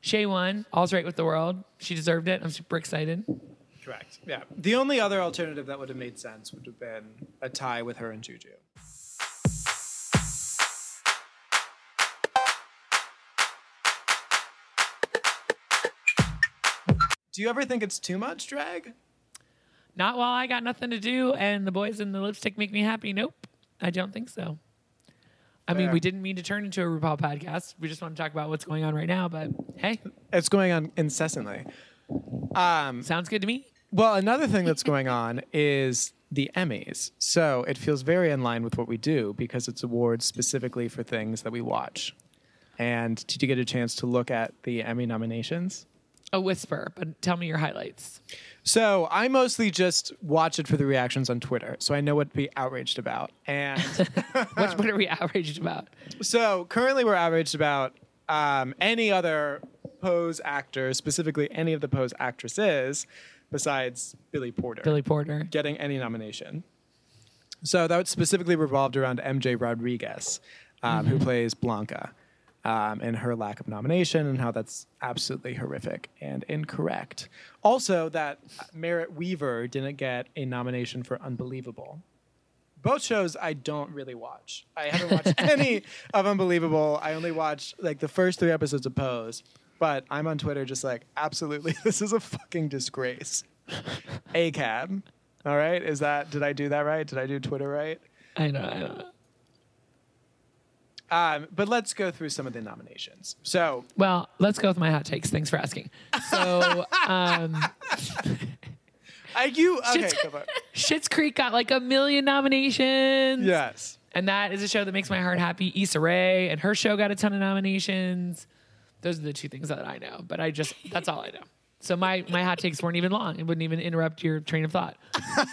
C: Shea won. All's right with the world. She deserved it. I'm super excited.
B: Correct. Yeah. The only other alternative that would have made sense would have been a tie with her and Juju. Do you ever think it's too much drag?
C: Not while I got nothing to do and the boys in the lipstick make me happy. Nope, I don't think so. I mean,
B: Fair.
C: we didn't mean to turn into a RuPaul podcast. We just want to talk about what's going on right now. But hey,
B: It's going on incessantly. Um,
C: sounds good to me.
B: well, another thing that's going on is the Emmys. So it feels very in line with what we do because it's awards specifically for things that we watch. And did you get a chance to look at the Emmy nominations?
C: A whisper, but tell me your highlights.
B: So I mostly just watch it for the reactions on Twitter, so I know what to be outraged about. And
C: What, what are we outraged about?
B: so currently we're outraged about um, any other Pose actor, specifically any of the Pose actresses, besides Billy Porter,
C: Billy Porter.
B: getting any nomination. So that specifically revolved around MJ Rodriguez, um, who plays Blanca, um, and her lack of nomination, and how that's absolutely horrific and incorrect. Also, that Merritt Wever didn't get a nomination for Unbelievable. Both shows I don't really watch. I haven't watched any of Unbelievable. I only watched like the first three episodes of Pose. But I'm on Twitter just like, absolutely, this is a fucking disgrace. A cab. All right. Is that did I do that right? Did I do Twitter right?
C: I know. I know.
B: Um, but let's go through some of the nominations. So
C: Well, let's go with my hot takes. Thanks for asking. So, um,
B: I you okay,
C: Shit's-
B: go for it.
C: Schitt's Creek got like a million nominations.
B: Yes.
C: And that is a show that makes my heart happy. Issa Rae and her show got a ton of nominations. Those are the two things that I know, but I just that's all I know. So my my hot takes weren't even long. It wouldn't even interrupt your train of thought.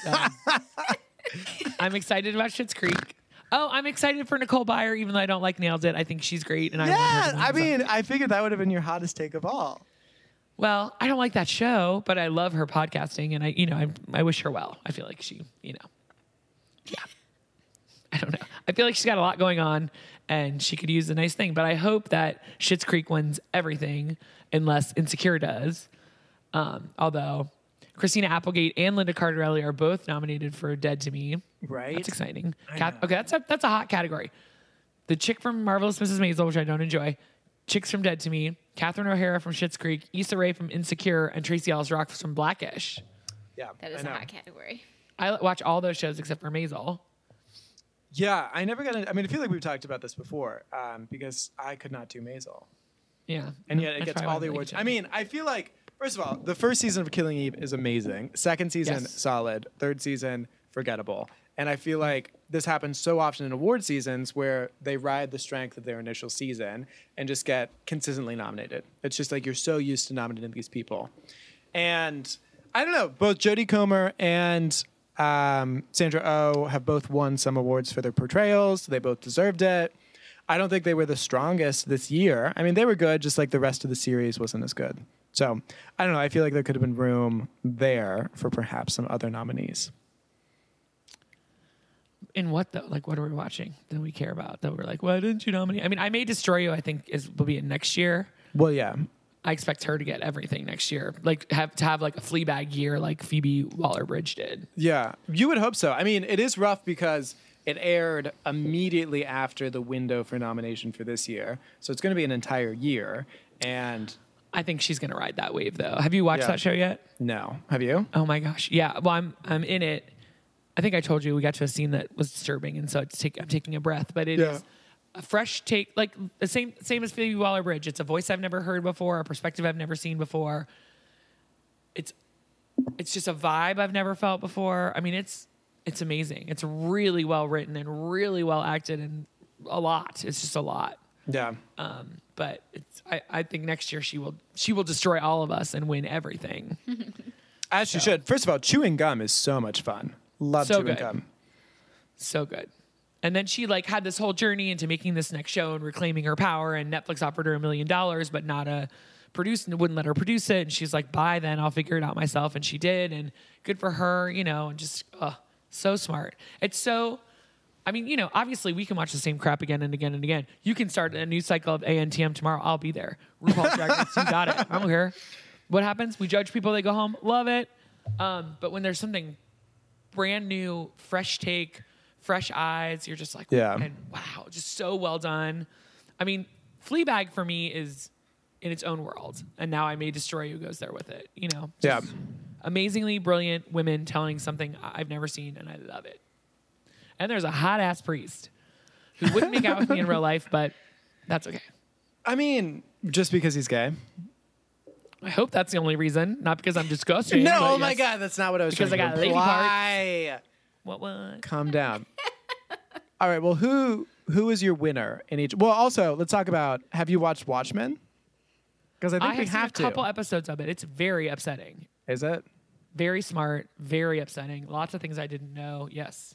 C: So, I'm excited about Schitt's Creek. Oh, I'm excited for Nicole Byer, even though I don't like Nailed It. I think she's great, and I
B: Yeah, I
C: something.
B: mean, I figured that would have been your hottest take of all.
C: Well, I don't like that show, but I love her podcasting, and I, you know, I, I wish her well. I feel like she, you know, yeah. I don't know. I feel like she's got a lot going on, and she could use a nice thing. But I hope that Schitt's Creek wins everything, unless Insecure does. Um, although Christina Applegate and Linda Cardellini are both nominated for Dead to Me.
B: Right.
C: That's exciting.
B: I
C: Kath-
B: know.
C: okay, that's a that's a hot category. The chick from Marvelous Mrs. Maisel, which I don't enjoy, chicks from Dead to Me, Catherine O'Hara from Schitt's Creek, Issa Rae from Insecure, and Tracee Ellis Ross from Blackish.
B: Yeah.
A: That is
B: I
A: a
B: know.
A: hot category.
C: I watch all those shows except for Maisel.
B: Yeah, I never got. I mean, I feel like we've talked about this before um, because I could not do Maisel,
C: Yeah,
B: and yet it
C: That's
B: gets
C: probably
B: all
C: why
B: the
C: I like
B: awards.
C: it.
B: I mean, I feel like first of all, the first season of Killing Eve is amazing. Second season,
C: Yes.
B: solid. Third season, forgettable. And I feel like this happens so often in award seasons where they ride the strength of their initial season and just get consistently nominated. It's just like you're so used to nominating these people. And I don't know, both Jodie Comer and um, Sandra Oh have both won some awards for their portrayals. They both deserved it. I don't think they were the strongest this year. I mean, they were good, just like the rest of the series wasn't as good. So I don't know. I feel like there could have been room there for perhaps some other nominees.
C: in what though? Like, what are we watching that we care about? That we're like, why didn't you nominate? I mean, I May Destroy You. I think is will be in next year.
B: Well, yeah.
C: I expect her to get everything next year. Like, have to have like a Fleabag year, like Phoebe Waller Bridge did.
B: Yeah, you would hope so. I mean, it is rough because it aired immediately after the window for nomination for this year. So it's going to be an entire year. And
C: I think she's gonna ride that wave though. Have you watched
B: Yeah.
C: that show yet?
B: no. Have you?
C: Oh my gosh, yeah. Well, I'm I'm in it. I think I told you we got to a scene that was disturbing, and so it's take, I'm taking a breath. But it is
B: Yeah.
C: a fresh take, like the same same as Phoebe Waller Bridge. It's a voice I've never heard before, a perspective I've never seen before. It's it's just a vibe I've never felt before. I mean, it's it's amazing. It's really well written and really well acted, and a lot. It's just a lot.
B: Yeah.
C: Um, but it's, I, I think next year she will she will destroy all of us and win everything.
B: As you should. First of all, chewing gum is so much fun. Love
C: So
B: chewing
C: good.
B: gum.
C: so good. And then she like had this whole journey into making this next show and reclaiming her power. And Netflix offered her a million dollars, but not a produce and wouldn't let her produce it. And she's like, "Bye, then I'll figure it out myself." And she did, and good for her, you know. And just uh, so smart. It's so. I mean, you know, obviously we can watch the same crap again and again and again. You can start a new cycle of ANTM tomorrow. I'll be there. RuPaul's Drag Race, you got it. I don't care. What happens? We judge people. They go home. Love it. Um, but when there's something brand new, fresh take, fresh eyes, you're just like,
B: Yeah.
C: and wow, just so well done. I mean, Fleabag for me is in its own world, and now I may destroy you goes there with it. You know,
B: Yeah.
C: Amazingly brilliant women telling something I've never seen, and I love it. And there's a hot ass priest who wouldn't make out with me in real life, but that's okay.
B: I mean, just because he's gay.
C: I hope that's the only reason, not because I'm disgusting.
B: No, oh my god, that's not what I was
C: Because
B: trying
C: I
B: to
C: got lady
B: imply.
C: What? What?
B: Calm down. All right. Well, who who is your winner in each? Well, also let's talk about. Have you watched Watchmen? Because I think
C: I
B: we
C: have
B: have
C: a
B: to.
C: couple episodes of it. It's very upsetting.
B: is it?
C: Very smart. Very upsetting. Lots of things I didn't know. Yes.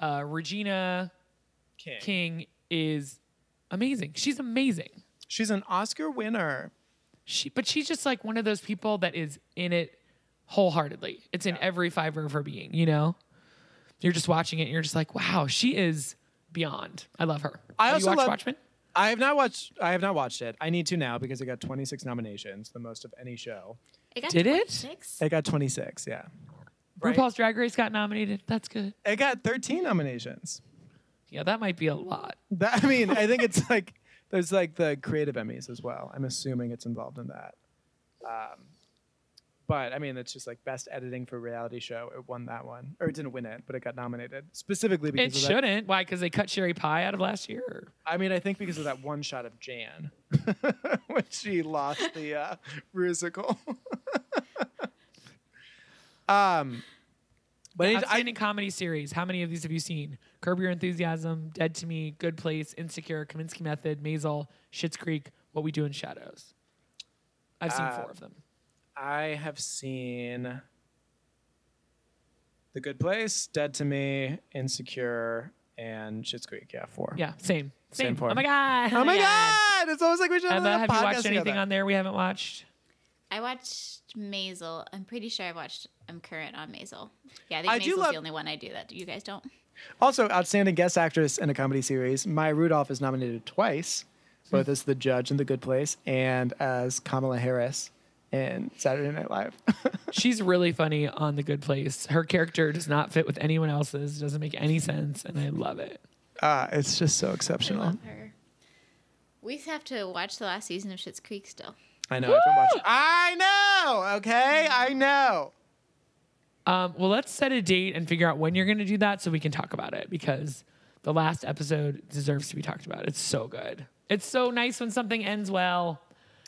C: Uh, Regina
B: King.
C: King is amazing. She's amazing.
B: She's an Oscar winner.
C: She, but she's just like one of those people that is in it wholeheartedly. It's in every fiber of her being. You know, you're just watching it and you're just like, wow, she is beyond. I love her.
B: I
C: Have
B: also
C: you watched
B: love-
C: Watchmen?
B: I have not watched. I have not watched it. I need to now because it got 26 nominations, the most of any show.
A: It got
C: Did it?
A: 26?
B: It got 26. Yeah. Right.
C: RuPaul's Drag Race got nominated. That's good.
B: It got 13 nominations.
C: Yeah, that might be a lot.
B: That, I mean, I think it's like there's like the creative Emmys as well. I'm assuming it's involved in that. Um, but I mean, it's just like best editing for reality show. It won that one, or it didn't win it, but it got nominated specifically because
C: It
B: of
C: shouldn't. Why? Because they cut Sherry Pie out of last year.
B: I mean, I think because of that one shot of Jan when she lost the uh, musical. um, but I,
C: Outstanding comedy series. How many of these have you seen? Curb Your Enthusiasm, Dead to Me, Good Place, Insecure, Kominsky Method, Maisel, Schitt's Creek, What We Do in Shadows. I've seen
B: Uh,
C: four of them.
B: I have seen The Good Place, Dead to Me, Insecure, and Schitt's Creek. Yeah, four.
C: Yeah, same.
B: Same
C: Same.
B: four.
C: Oh my god.
B: Oh my god! It's almost like we should have
C: Emma,
B: a
C: have you watched anything
B: together.
C: on there we haven't watched?
A: I watched Maisel. I'm pretty sure I've watched. I'm current on Maisel. Yeah, I think
B: I
A: Maisel's
B: love-
A: the only one I do that. You guys don't.
B: Also, outstanding guest actress in a comedy series. Maya Rudolph is nominated twice, both as the judge in The Good Place and as Kamala Harris in Saturday Night Live.
C: She's really funny on The Good Place. Her character does not fit with anyone else's. It doesn't make any sense, and I love it.
B: uh, it's just so
A: I
B: exceptional.
A: love her. We have to watch the last season of Schitt's Creek still.
B: I know. I've. I know. Okay, I know.
C: Um, well, let's set a date and figure out when you're going to do that so we can talk about it because the last episode deserves to be talked about. It's so good. It's so nice when something ends well.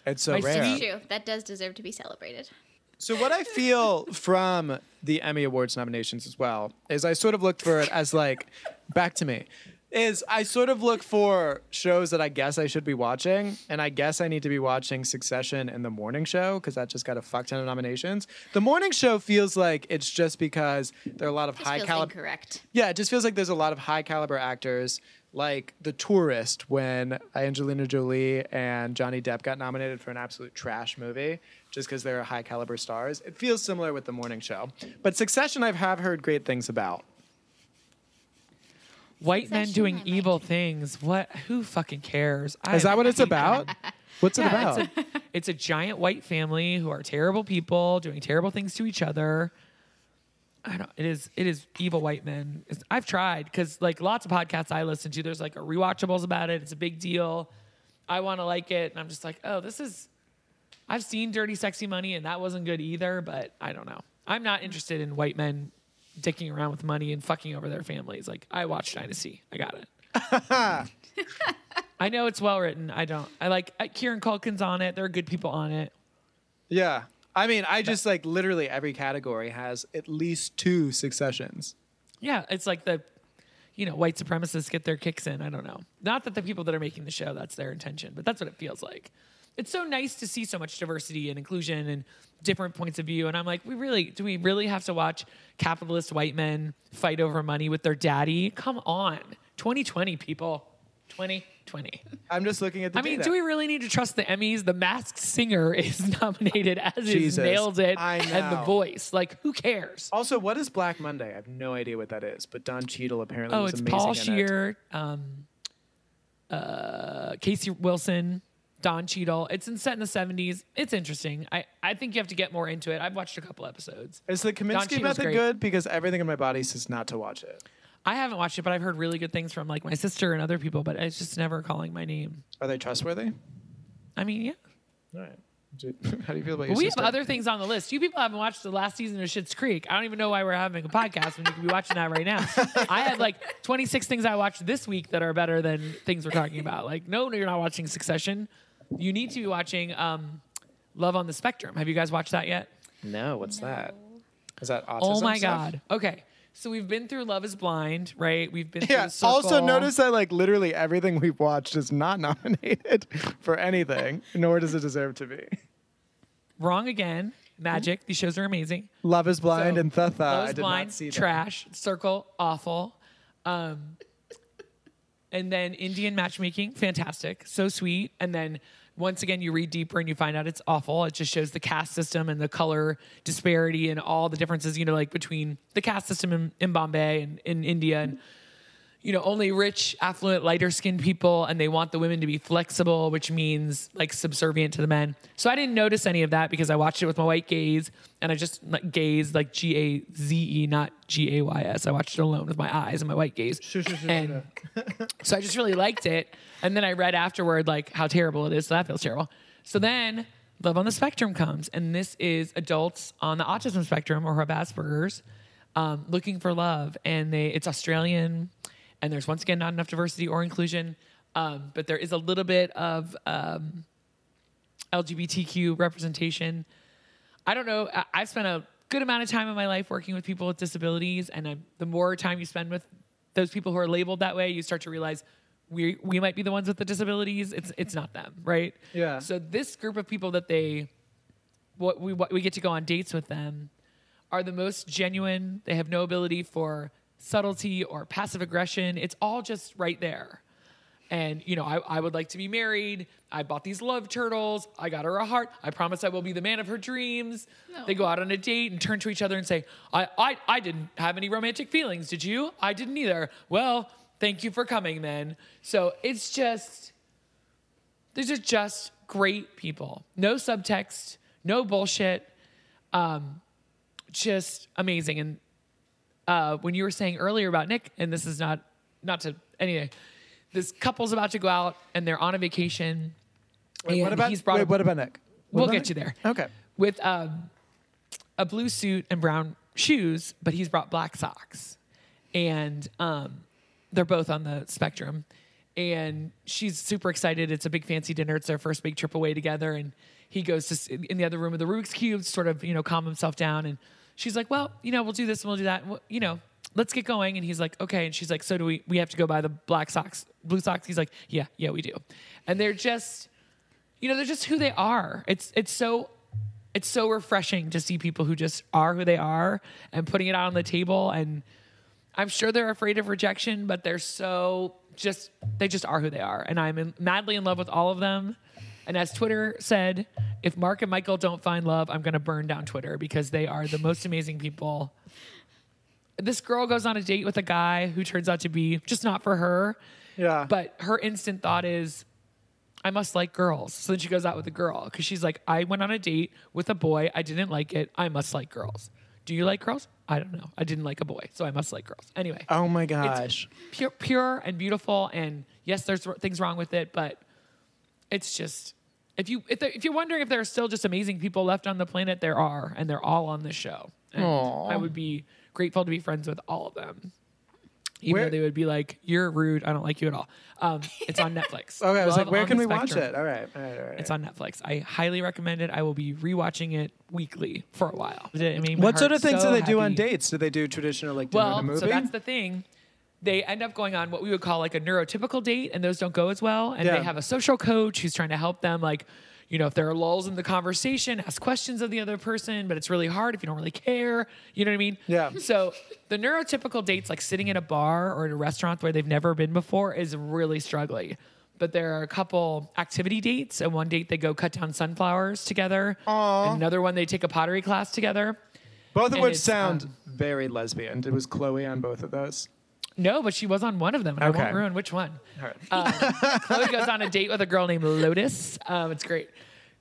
B: It's so
C: My
B: rare.
C: sweet-
A: True. That does deserve to be celebrated.
B: So what I feel from the Emmy Awards nominations as well is I sort of looked for it as like back to me is I sort of look for shows that I guess I should be watching and I guess I need to be watching Succession and The Morning Show because that just got a fuck ton of nominations. The Morning Show feels like it's just because there are a lot of high caliber
A: Correct.
B: yeah, it just feels like there's a lot of high caliber actors, like The Tourist, when Angelina Jolie and Johnny Depp got nominated for an absolute trash movie, just because they're high caliber stars. It feels similar with The Morning Show. But Succession, I have heard great things about.
C: White men doing evil
A: do.
C: things. What? Who fucking cares? I
B: Is that what it's about? What's it
C: Yeah,
B: about?
C: it's a, it's a giant white family who are terrible people doing terrible things to each other. I don't. It is. It is evil white men. It's, I've tried because like lots of podcasts I listen to, there's like a rewatchables about it. It's a big deal. I want to like it, and I'm just like, oh, this is. I've seen Dirty Sexy Money, and that wasn't good either. But I don't know. I'm not interested in white men dicking around with money and fucking over their families. Like I watched Dynasty. I got it. I know it's well written. I don't. I like uh, Kieran Culkin's on it. There are good people on it.
B: yeah. I mean, I just like literally every category has at least two successions.
C: Yeah, it's like the, you know, white supremacists get their kicks in. I don't know. Not that the people that are making the show that's their intention, but that's what it feels like. It's so nice to see so much diversity and inclusion and different points of view. And I'm like, we really do we really have to watch capitalist white men fight over money with their daddy? Come on, 2020 people, 2020.
B: I'm just looking at the
C: I mean,
B: data.
C: do we really need to trust the Emmys? The Masked Singer is nominated as is nailed it, and The. Voice. Like, who cares?
B: Also, what is Black Monday? I have no idea what that is, but Don Cheadle apparently
C: Oh,
B: was
C: it's
B: amazing
C: Paul
B: in it.
C: Um, uh, Casey Wilson. Don Cheadle. It's in, set in the 70s. It's interesting. I, I think you have to get more into it. I've watched a couple episodes.
B: Is the
C: Kominsky
B: method
C: great.
B: good? Because everything in my body says not to watch it.
C: I haven't watched it, but I've heard really good things from like my sister and other people, but it's just never calling my name.
B: Are they trustworthy?
C: I mean, yeah.
B: All right. How do you feel about
C: But
B: your
C: we
B: sister?
C: have other things on the list. You people haven't watched the last season of Schitt's Creek. I don't even know why we're having a podcast when you could be watching that right now. I had like 26 things I watched this week that are better than things we're talking about. Like, no, no, you're not watching Succession. You need to be watching um, Love on the Spectrum. Have you guys watched that yet?
B: No, what's that? Is that autism?
C: Oh my
B: stuff?
C: God. Okay. So we've been through Love is Blind, right? We've been
B: Yeah.
C: the
B: Also, notice that like literally everything we've watched is not nominated for anything, nor does it deserve to be.
C: Wrong again. Magic. These shows are amazing.
B: Love is Blind
C: So,
B: and Tha Tha.
C: Love
B: I
C: is
B: did
C: Blind,
B: not see that.
C: trash. Circle, awful. Um, and then Indian matchmaking, fantastic, so sweet. And then once again, you read deeper and you find out it's awful. It just shows the caste system and the color disparity and all the differences, you know, like between the caste system in, in Bombay and in India and you know, only rich, affluent, lighter skinned people, and they want the women to be flexible, which means like subservient to the men. So I didn't notice any of that because I watched it with my white gaze, and I just like gaze like G A Z E, not G A Y S. I watched it alone with my eyes and my white gaze. and so I just really liked it. And then I read afterward like how terrible it is. So that feels terrible. So then Love on the Spectrum comes, and this is adults on the autism spectrum or who have Asperger's um, looking for love, and they it's Australian, and there's once again not enough diversity or inclusion, um, but there is a little bit of um, LGBTQ representation. I don't know. I- I've spent a good amount of time in my life working with people with disabilities, and I, the more time you spend with those people who are labeled that way, you start to realize we we might be the ones with the disabilities. It's it's not them, right?
B: Yeah.
C: So this group of people that they what we what we get to go on dates with them are the most genuine. They have no ability for subtlety or passive aggression. It's all just right there. And, you know, I, I would like to be married. I bought these love turtles. I got her a heart. I promise I will be the man of her dreams. They go out on a date and turn to each other and say, I, I, I didn't have any romantic feelings. Did you? I didn't either. Well, thank you for coming then. So it's just, these are just great people. No subtext, no bullshit. Um, just amazing. And uh, when you were saying earlier about Nick, and this is not not to anyway, this couple's about to go out and they're on a vacation.
B: Wait, what about
C: he's brought
B: wait, what about Nick? What
C: We'll
B: about
C: get
B: Nick?
C: you there.
B: Okay.
C: With um, a blue suit and brown shoes, but he's brought black socks, and um, they're both on the spectrum. And she's super excited. It's a big fancy dinner. It's their first big trip away together. And he goes to in the other room of the Rubik's cube, sort of you know calm himself down. And she's like, "Well, you know, we'll do this and we'll do that. You know, let's get going." And he's like, "Okay." And she's like, "So do we? We have to go buy the black socks, blue socks?" He's like, "Yeah, yeah, we do." And they're just you know they're just who they are it's it's so it's so refreshing to see people who just are who they are and putting it out on the table and i'm sure they're afraid of rejection but they're so just they just are who they are and i'm in, madly in love with all of them and as twitter said if mark and michael don't find love i'm going to burn down twitter because they are the most amazing people this girl goes on a date with a guy who turns out to be just not for her
B: Yeah.
C: but her instant thought is, I must like girls. So then she goes out with a girl because she's like, I went on a date with a boy. I didn't like it. I must like girls. Do you like girls? I don't know. I didn't like a boy, so I must like girls. Anyway,
B: oh my gosh.
C: pure, pure and beautiful. And yes, there's things wrong with it, but it's just if you if, there, if you're wondering if there are still just amazing people left on the planet, there are, and they're all on this show. And
B: Aw.
C: I would be grateful to be friends with all of them. Even
B: Where-
C: though they would be like, "You're rude. I don't like you at all." Um, it's on Netflix.
B: Okay, I was
C: Love
B: like, where can
C: the
B: we watch it? All right, all right, all right.
C: It's on Netflix. I highly recommend it. I will be rewatching it weekly for a while. It made
B: what sort of things
C: so
B: do they do on dates? Do they do traditional like dinner and a
C: Well,
B: movie?
C: so that's the thing. They end up going on what we would call like a neurotypical date, and those don't go as well. And
B: Yeah.
C: they have a social coach who's trying to help them, like, you know, if there are lulls in the conversation, ask questions of the other person, but it's really hard if you don't really care. You know what I mean?
B: Yeah.
C: So the neurotypical dates, like sitting in a bar or at a restaurant where they've never been before, is really struggling. But there are a couple activity dates, and one date they go cut down sunflowers together, and another one they take a pottery class together.
B: both of
C: and
B: which sound
C: um,
B: very lesbian. It was Chloe on both of those.
C: No, but she was on one of them. And I
B: Okay.
C: won't ruin which one.
B: All.
C: Um, Chloe goes on a date with a girl named Lotus. Um, it's great.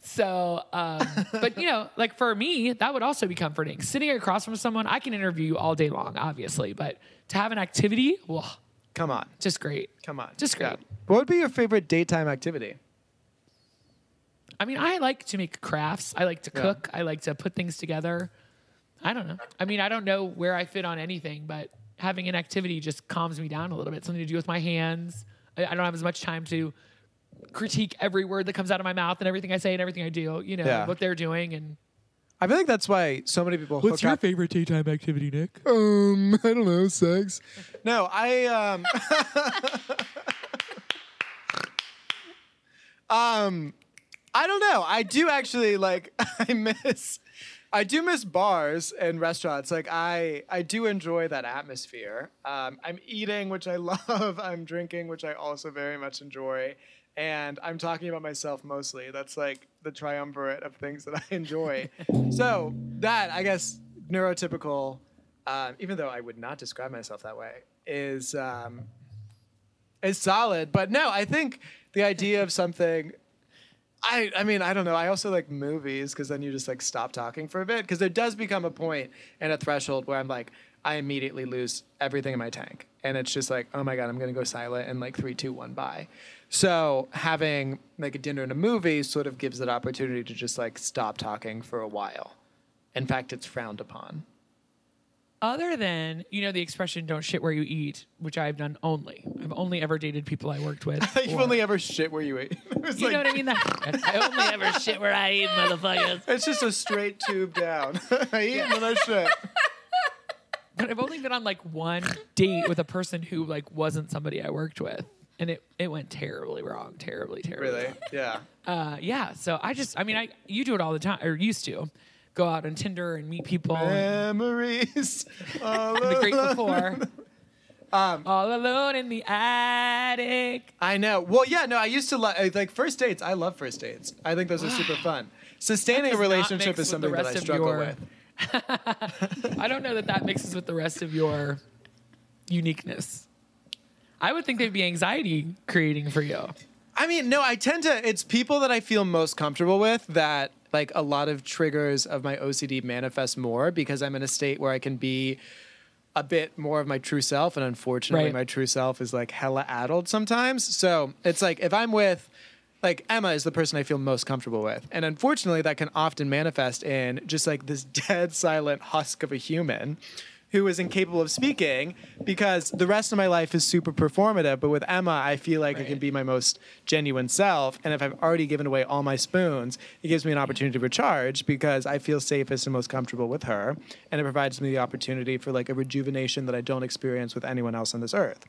C: So, um, but you know, like for me, that would also be comforting. Sitting across from someone, I can interview you all day long, obviously, but to have an activity, well,
B: Come on.
C: just great.
B: Come on.
C: Just great.
B: What would be your favorite daytime activity?
C: I mean, I like to make crafts. I like to
B: Yeah.
C: cook. I like to put things together. I don't know. I mean, I don't know where I fit on anything, but having an activity just calms me down a little bit. Something to do with my hands. I, I don't have as much time to critique every word that comes out of my mouth and everything I say and everything I do. You know
B: Yeah.
C: what they're doing and.
B: I feel like that's why so many people hook up.
C: What's your favorite daytime activity, Nick?
B: Um, I don't know, sex. No, I um Um I don't know. I do actually like I miss I do miss bars and restaurants. Like I I do enjoy that atmosphere. Um I'm eating, which I love. I'm drinking, which I also very much enjoy. And I'm talking about myself mostly. That's like the triumvirate of things that I enjoy. so that I guess neurotypical um, even though I would not describe myself that way, is um, is solid. But no, I think the idea of something. I, I mean I don't know. I also like movies because then you just like stop talking for a bit because there does become a point and a threshold where I'm like I immediately lose everything in my tank and it's just like oh my god I'm gonna go silent and like three two one bye. So having like a dinner and a movie sort of gives that opportunity to just like stop talking for a while. In fact, it's frowned upon.
C: Other than you know the expression "don't shit where you eat," which I've done only. I've only ever dated people I worked with.
B: You've
C: or-
B: only ever shit where you eat. It's
C: You
B: like-
C: know what I mean? That, I only ever shit where I eat, motherfuckers.
B: It's just a straight tube down. I eat and then I shit.
C: But I've only been on like one date with a person who like wasn't somebody I worked with, and it it went terribly wrong, terribly, terribly.
B: Really?
C: wrong.
B: Yeah.
C: Uh, yeah. So I just, I mean, I you do it all the time, or used to, go out on Tinder and meet people.
B: Memories. all
C: the great before.
B: Um,
C: all alone in the attic.
B: I know. Well, yeah, no, I used to like like first dates. I love first dates. I think those are super fun. Sustaining a relationship is something that I struggle
C: your-
B: with.
C: I don't know that that mixes with the rest of your uniqueness. I would think they'd be anxiety creating for you.
B: I mean, no, I tend to. It's people that I feel most comfortable with that like a lot of triggers of my OCD manifest more because I'm in a state where I can be a bit more of my true self, and unfortunately,
C: Right.
B: my true self is like hella addled sometimes. So it's like if I'm with. Like Emma is the person I feel most comfortable with. And unfortunately, that can often manifest in just like this dead silent husk of a human who is incapable of speaking because the rest of my life is super performative. But with Emma, I feel like I can be my most genuine self. And if I've already given away all my spoons, it gives me an opportunity to recharge because I feel safest and most comfortable with her. And it provides me the opportunity for like a rejuvenation that I don't experience with anyone else on this earth.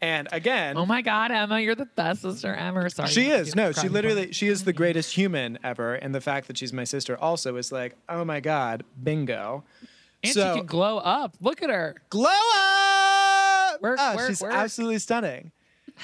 B: And again,
C: Oh my God, Emma, you're the best sister ever. Sorry.
B: she is. No, she literally she is the greatest human ever. And the fact that she's my sister also is like, oh my God, bingo.
C: And
B: so
C: she can glow up. Look at her.
B: glow up.
C: Work,
B: Oh,
C: work,
B: she's
C: work.
B: absolutely stunning.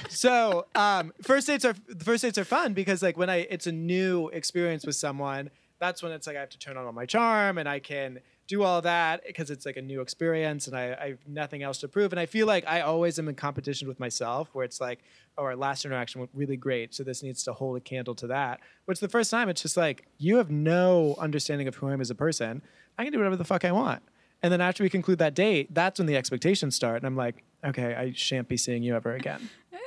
B: So um, first dates are first dates are fun because like when I it's a new experience with someone, that's when it's like I have to turn on all my charm and I can do all that because it's like a new experience and I, I have nothing else to prove. And I feel like I always am in competition with myself where it's like, oh, our last interaction went really great. So this needs to hold a candle to that. Which the first time it's just like, you have no understanding of who I am as a person. I can do whatever the fuck I want. And then after we conclude that date, that's when the expectations start. And I'm like, okay, I shan't be seeing you ever again.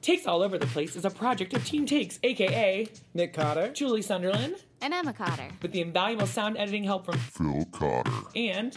C: Takes All Over the Place is a project of Team Takes, aka
B: Nick Cotter.
C: Julie Sunderland,
A: And Emma Cotter.
C: with the invaluable sound editing help from
D: Phil Cotter.
C: and